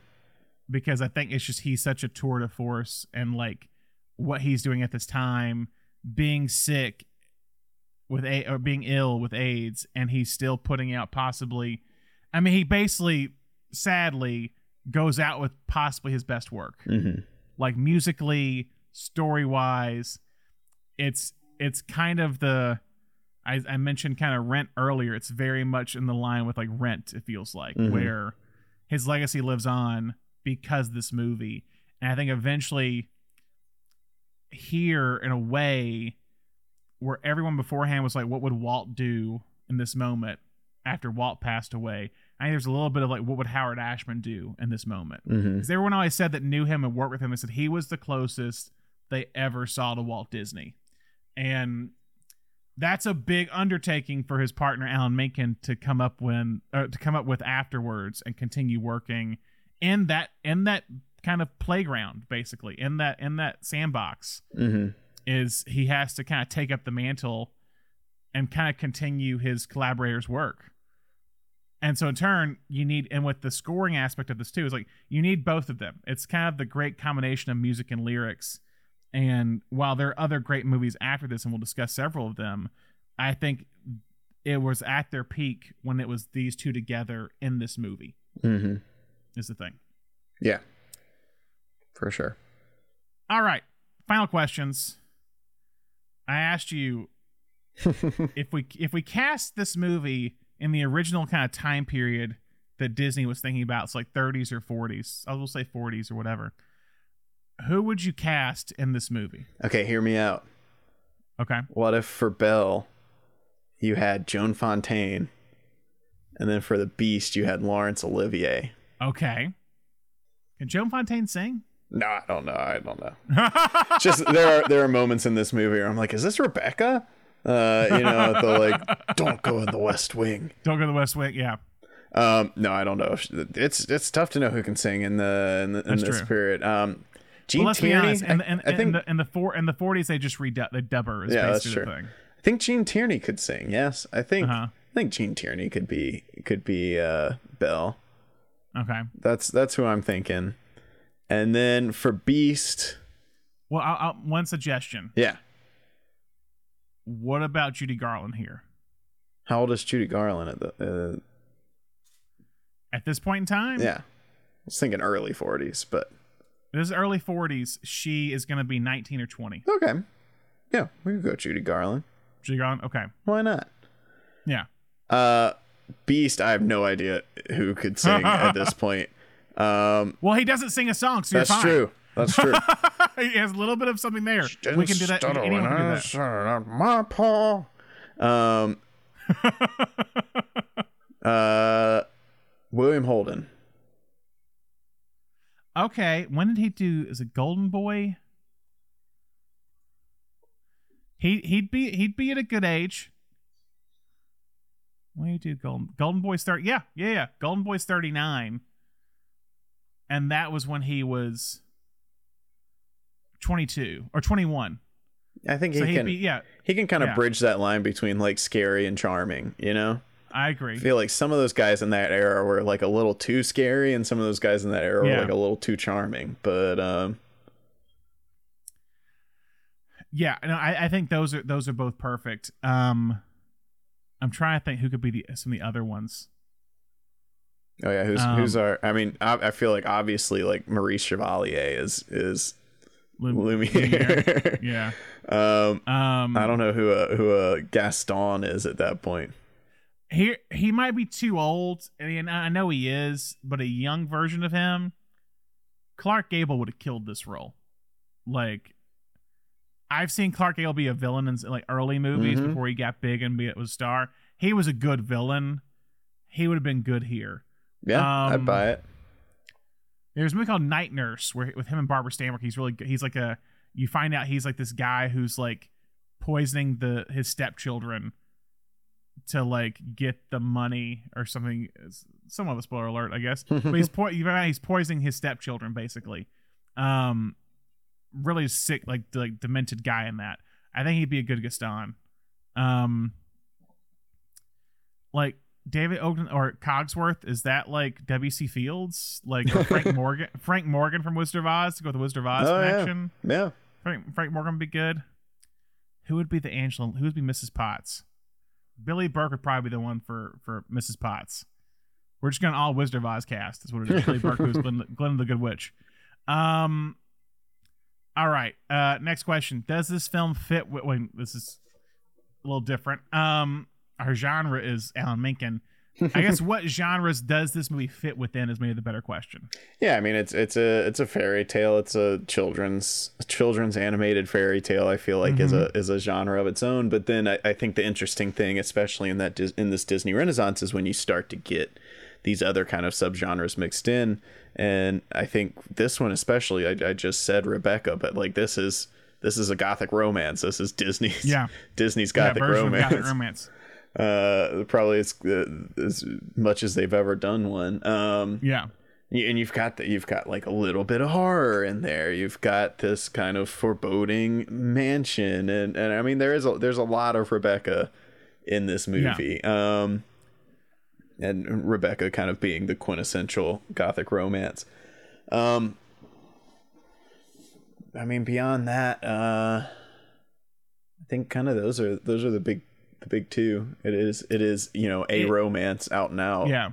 because I think it's just he's such a tour de force and like what he's doing at this time, being sick with a or being ill with AIDS, and he's still putting out possibly. I mean, he basically, sadly, goes out with possibly his best work. hmm like musically story wise it's it's kind of the I, I mentioned kind of rent earlier it's very much in the line with like rent it feels like Mhm. where his legacy lives on because this movie and i think eventually here in a way where everyone beforehand was like what would walt do in this moment after walt passed away? I think there's a little bit of like what would howard ashman do in this moment? Because everyone always said that knew him and worked with him and said he was the closest they ever saw to Walt Disney. And that's a big undertaking for his partner Alan Menken to come up when uh, to come up with afterwards and continue working in that in that kind of playground basically in that in that sandbox. Hmm is he has to kind of take up the mantle and kind of continue his collaborators work. And so in turn you need and with the scoring aspect of this too is like you need both of them. It's kind of the great combination of music and lyrics. And while there are other great movies after this and we'll discuss several of them i think it was at their peak when it was these two together in this movie. Hmm is the thing. Yeah. For sure. all right. Final questions i asked you if we if we cast this movie in the original kind of time period that Disney was thinking about, it's like 30s or 40s. I will say 40s or whatever. Who would you cast in this movie? Okay, hear me out. Okay. What if for Belle, you had Joan Fontaine, and then for the Beast, you had Laurence Olivier? Okay. Can Joan Fontaine sing? No, I don't know. I don't know. Just there are there are moments in this movie where I'm like, is this Rebecca? Uh, you know, the like, don't go in the West Wing. Don't go to the West Wing. Yeah. Um, no, I don't know. It's it's tough to know who can sing in the in, the, in this true. period. Um, Gene Well, let's be Tierney. honest. In, I- in, I, think in the in the four in the 40s they just redub they dub her is Yeah, that's basically true. the thing. I think Gene Tierney could sing. Yes, I think Uh-huh. I think Gene Tierney could be could be uh Belle. Okay. That's that's who I'm thinking. And then for Beast, Well, I'll, I'll, one suggestion. yeah. What about Judy Garland here? How old is Judy Garland at the? Uh, At this point in time, yeah, I was thinking early 40s, but this is early 40s. She is going to be 19 or 20. okay. Yeah, we could go Judy Garland. Judy Garland. Okay. Why not? Yeah. Uh, Beast, I have no idea who could sing at this point. Um, Well, he doesn't sing a song, so that's you're fine. true. That's true. he has a little bit of something there. We can do that. Anyone can do out my paw. Um, uh, William Holden. okay, when did he do? Is it Golden Boy? He he'd be he'd be at a good age. When did he do Golden Golden Boy's thirty? Yeah, yeah, yeah. Golden Boy's thirty nine, and that was when he was twenty two or twenty one. I think he So can be yeah. he can kind of yeah. bridge that line between like scary and charming. You know, I agree. I feel like some of those guys in that era were like a little too scary, and some of those guys in that era Yeah. were like a little too charming. But um, Yeah, no, I, I think those are those are both perfect. Um, I'm trying to think who could be the some of the other ones. Oh yeah, who's Um, who's our? I mean, I, I feel like obviously like Maurice Chevalier is is Lum- Lumiere. Yeah. um, Um, I don't know who uh, who uh, Gaston is at that point. he he might be too old, and I know he is, but a young version of him, Clark Gable would have killed this role. Like, I've seen Clark Gable be a villain in like early movies Mhm. before he got big and be was a star. He was a good villain. He would have been good here. Yeah, Um, I'd buy it. There's a movie called Night Nurse where with him and Barbara Stanwyck, he's really. He's like a you find out he's like this guy who's like poisoning the his stepchildren to like get the money or something. Some of a spoiler alert, I guess. but he's po- you find out he's poisoning his stepchildren basically. Um, really sick, like like demented guy in that. I think he'd be a good Gaston. Um, like David Ogden or Cogsworth, is that like W.C. Fields, like Frank Morgan, Frank Morgan from Wizard of Oz to go with the Wizard of Oz Oh, connection? Yeah, Frank Frank Morgan would be good. Who would be the Angela? Who would be Mrs. Potts? Billie Burke would probably be the one for for Mrs. Potts. We're just going to all Wizard of Oz cast. Is what it is. Billie Burke who's Glenn, Glenn the Good Witch. Um. All right. Uh. Next question. Does this film fit? With, wait, this is a little different. Um. Our genre is Alan Menken. I guess what genres does this movie fit within is maybe the better question. yeah. I mean, it's it's a it's a fairy tale. It's a children's a children's animated fairy tale. I feel like is a Mm-hmm. is a genre of its own. But then I, I think the interesting thing, especially in that in this Disney Renaissance, is when you start to get these other kind of subgenres mixed in. And I think this one especially, I, I just said Rebecca, but like this is this is a gothic romance. This is Disney's Yeah. Disney's Yeah, gothic version romance. Gothic romance. Uh probably as, uh, as much as they've ever done one. Um Yeah. and you've got the, you've got like a little bit of horror in there. You've got this kind of foreboding mansion and and i mean there is a there's a lot of rebecca in this movie. Um and rebecca kind of being the quintessential gothic romance. Um i mean beyond that uh i think kind of those are those are the big the big two it is it is you know a It- romance out and out Yeah.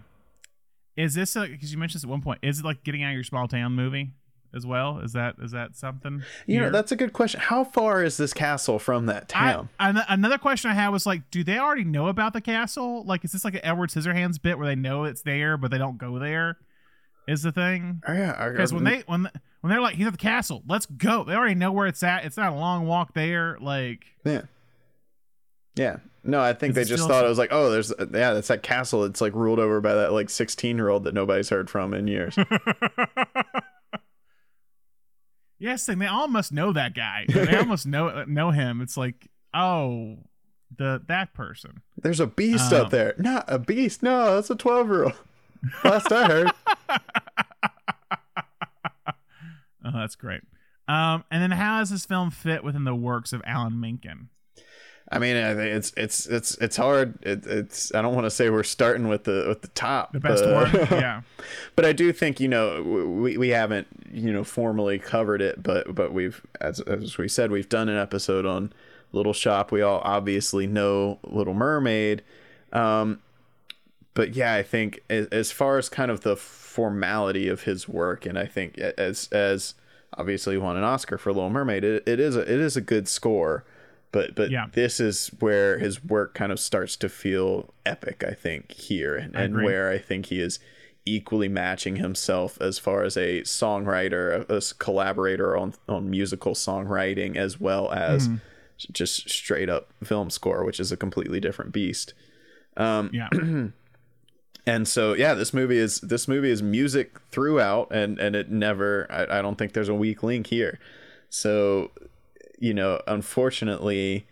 Is this because you mentioned this at one point? Is it like getting out of your small town movie as well? Is that is that something? You know, that's a good question. How far is this castle from that I, town? an- another question I had was like, do they already know about the castle? Like, is this like an Edward Scissorhands bit where they know it's there but they don't go there? Is the thing Oh, yeah, because when they when when they're like he's at the castle, let's go. They already know where it's at. It's not a long walk there. Like, yeah, yeah. No, I think they just thought it was like, oh, there's yeah, that's that castle. It's like ruled over by that like sixteen year old that nobody's heard from in years. yes, and they all must know that guy. They almost know know him. It's like, oh, the that person. there's a beast Um, up there. Not a beast. No, that's a twelve year old. Last I heard. Oh, that's great. Um, and then how does this film fit within the works of Alan Menken? I mean, it's it's it's it's hard. It, it's I don't want to say we're starting with the with the top, The best but- one, yeah. but I do think you know we, we haven't you know formally covered it, but but we've as as we said we've done an episode on Little Shop. We all obviously know Little Mermaid, um, but yeah, I think as, as far as kind of the formality of his work, and I think as as obviously won an Oscar for Little Mermaid, it, it is a, it is a good score. But but Yeah. this is where his work kind of starts to feel epic. I think here, and, and where I think he is equally matching himself as far as a songwriter, a, a collaborator on on musical songwriting, as well as Mm-hmm. just straight up film score, which is a completely different beast. Um, Yeah. and so yeah this movie is this movie is music throughout and and it never I, I don't think there's a weak link here so you know unfortunately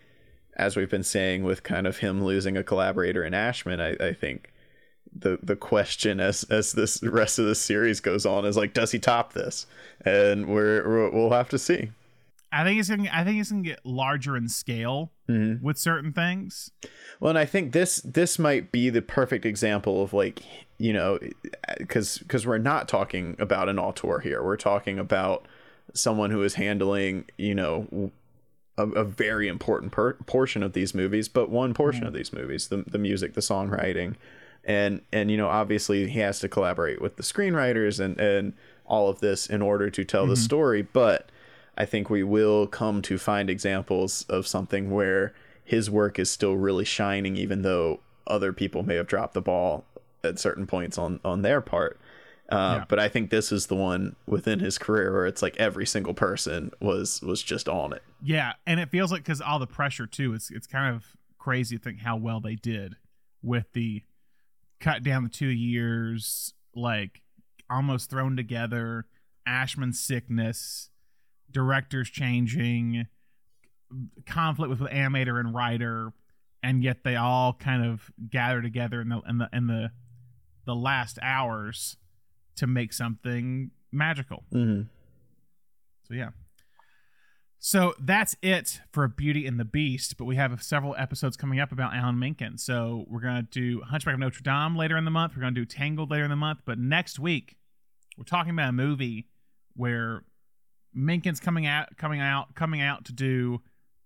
as we've been saying with kind of him losing a collaborator in ashman i, I think the the question as as this rest of the series goes on is like does he top this and we're, we're we'll have to see I think it's gonna. I think it's gonna get larger in scale Mm-hmm. with certain things. Well, and I think this this might be the perfect example of like you know because because we're not talking about an auteur here. We're talking about someone who is handling you know a, a very important per- portion of these movies, but one portion of these movies, the the music, the songwriting, and and you know obviously he has to collaborate with the screenwriters and and all of this in order to tell the mm-hmm. story, but. I think we will come to find examples of something where his work is still really shining, even though other people may have dropped the ball at certain points on on their part. Uh, Yeah. But I think this is the one within his career where it's like every single person was was just on it. Yeah, and it feels like because all the pressure too. It's it's kind of crazy to think how well they did with the cut down the two years, like almost thrown together. Ashman's sickness, directors changing, conflict with the animator and writer, and yet they all kind of gather together in the in the in the the last hours to make something magical. Mm-hmm. So yeah. So that's it for Beauty and the Beast, but we have several episodes coming up about Alan Menken. So we're gonna do Hunchback of Notre Dame later in the month. We're gonna do Tangled later in the month, but next week we're talking about a movie where Menken's coming out, coming out, coming out to do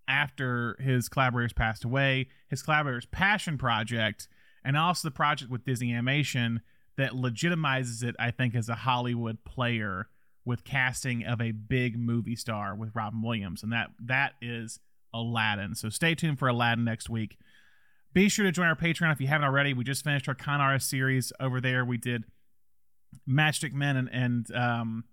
after his collaborators passed away. His collaborator's passion project, and also the project with Disney Animation that legitimizes it, I think, as a Hollywood player with casting of a big movie star with Robin Williams, and that that is Aladdin. So stay tuned for Aladdin next week. Be sure to join our Patreon if you haven't already. We just finished our Con Artist series over there. We did Matchstick Men and, and um,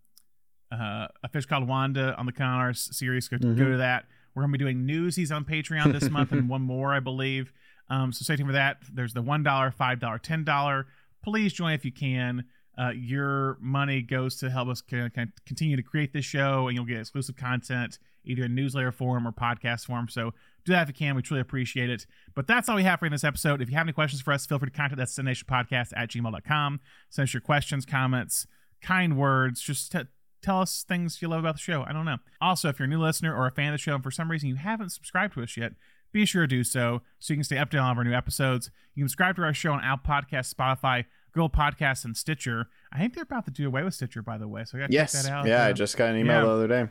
uh, a fish called Wanda on the Con Artist series. Go, go to that. We're going to be doing Newsies on Patreon this month and one more, I believe. Um, so stay tuned for that. There's the $1, $5, $10. Please join if you can. Uh, your money goes to help us continue to create this show, and you'll get exclusive content either in newsletter form or podcast form. So do that if you can. We truly appreciate it. But that's all we have for in this episode. If you have any questions for us, feel free to contact us at Podcast at gmail.com. Send us your questions, comments, kind words. Just t- tell us things you love about the show. I don't know. Also, if you're a new listener or a fan of the show and for some reason you haven't subscribed to us yet, be sure to do so so you can stay up to date on all of our new episodes. You can subscribe to our show on Apple Podcasts, Spotify, Google Podcasts, and Stitcher. I think they're about to do away with Stitcher, by the way. So I got to Yes. check that out. Yeah, I just got an email yeah. the other day.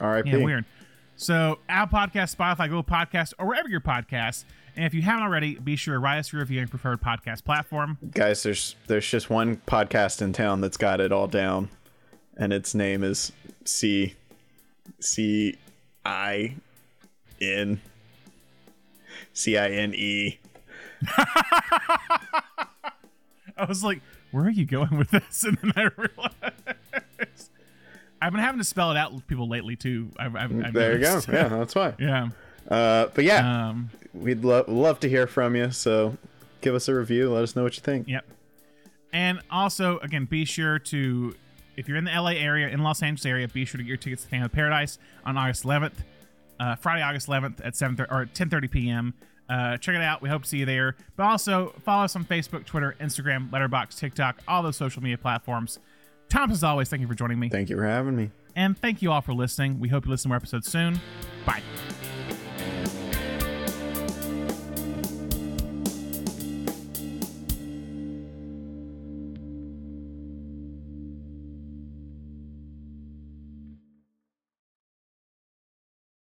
R.I.P. yeah, weird. So, Apple Podcast, Spotify, Google Podcast, or wherever your podcasts. And if you haven't already, be sure to write us a review on your preferred podcast platform. Guys, there's there's just one podcast in town that's got it all down, and its name is C C I N C I N E. I was like, where are you going with this? And then I realized I've been having to spell it out with people lately too. I've, I've, I've There you go. Yeah, that's why. yeah. Uh, but yeah, Um, we'd lo- love to hear from you. So give us a review. Let us know what you think. Yep. And also, again, be sure to, if you're in the LA area, in Los Angeles area, be sure to get your tickets to Phantom of Paradise on August 11th, uh, Friday, August 11th at 7 or 10:30 p.m. Uh, check it out. We hope to see you there. But also follow us on Facebook, Twitter, Instagram, Letterboxd, TikTok, all those social media platforms. Tom, as always, thank you for joining me, Thank you for having me. and thank you all for listening. We hope you listen to more episodes soon. Bye.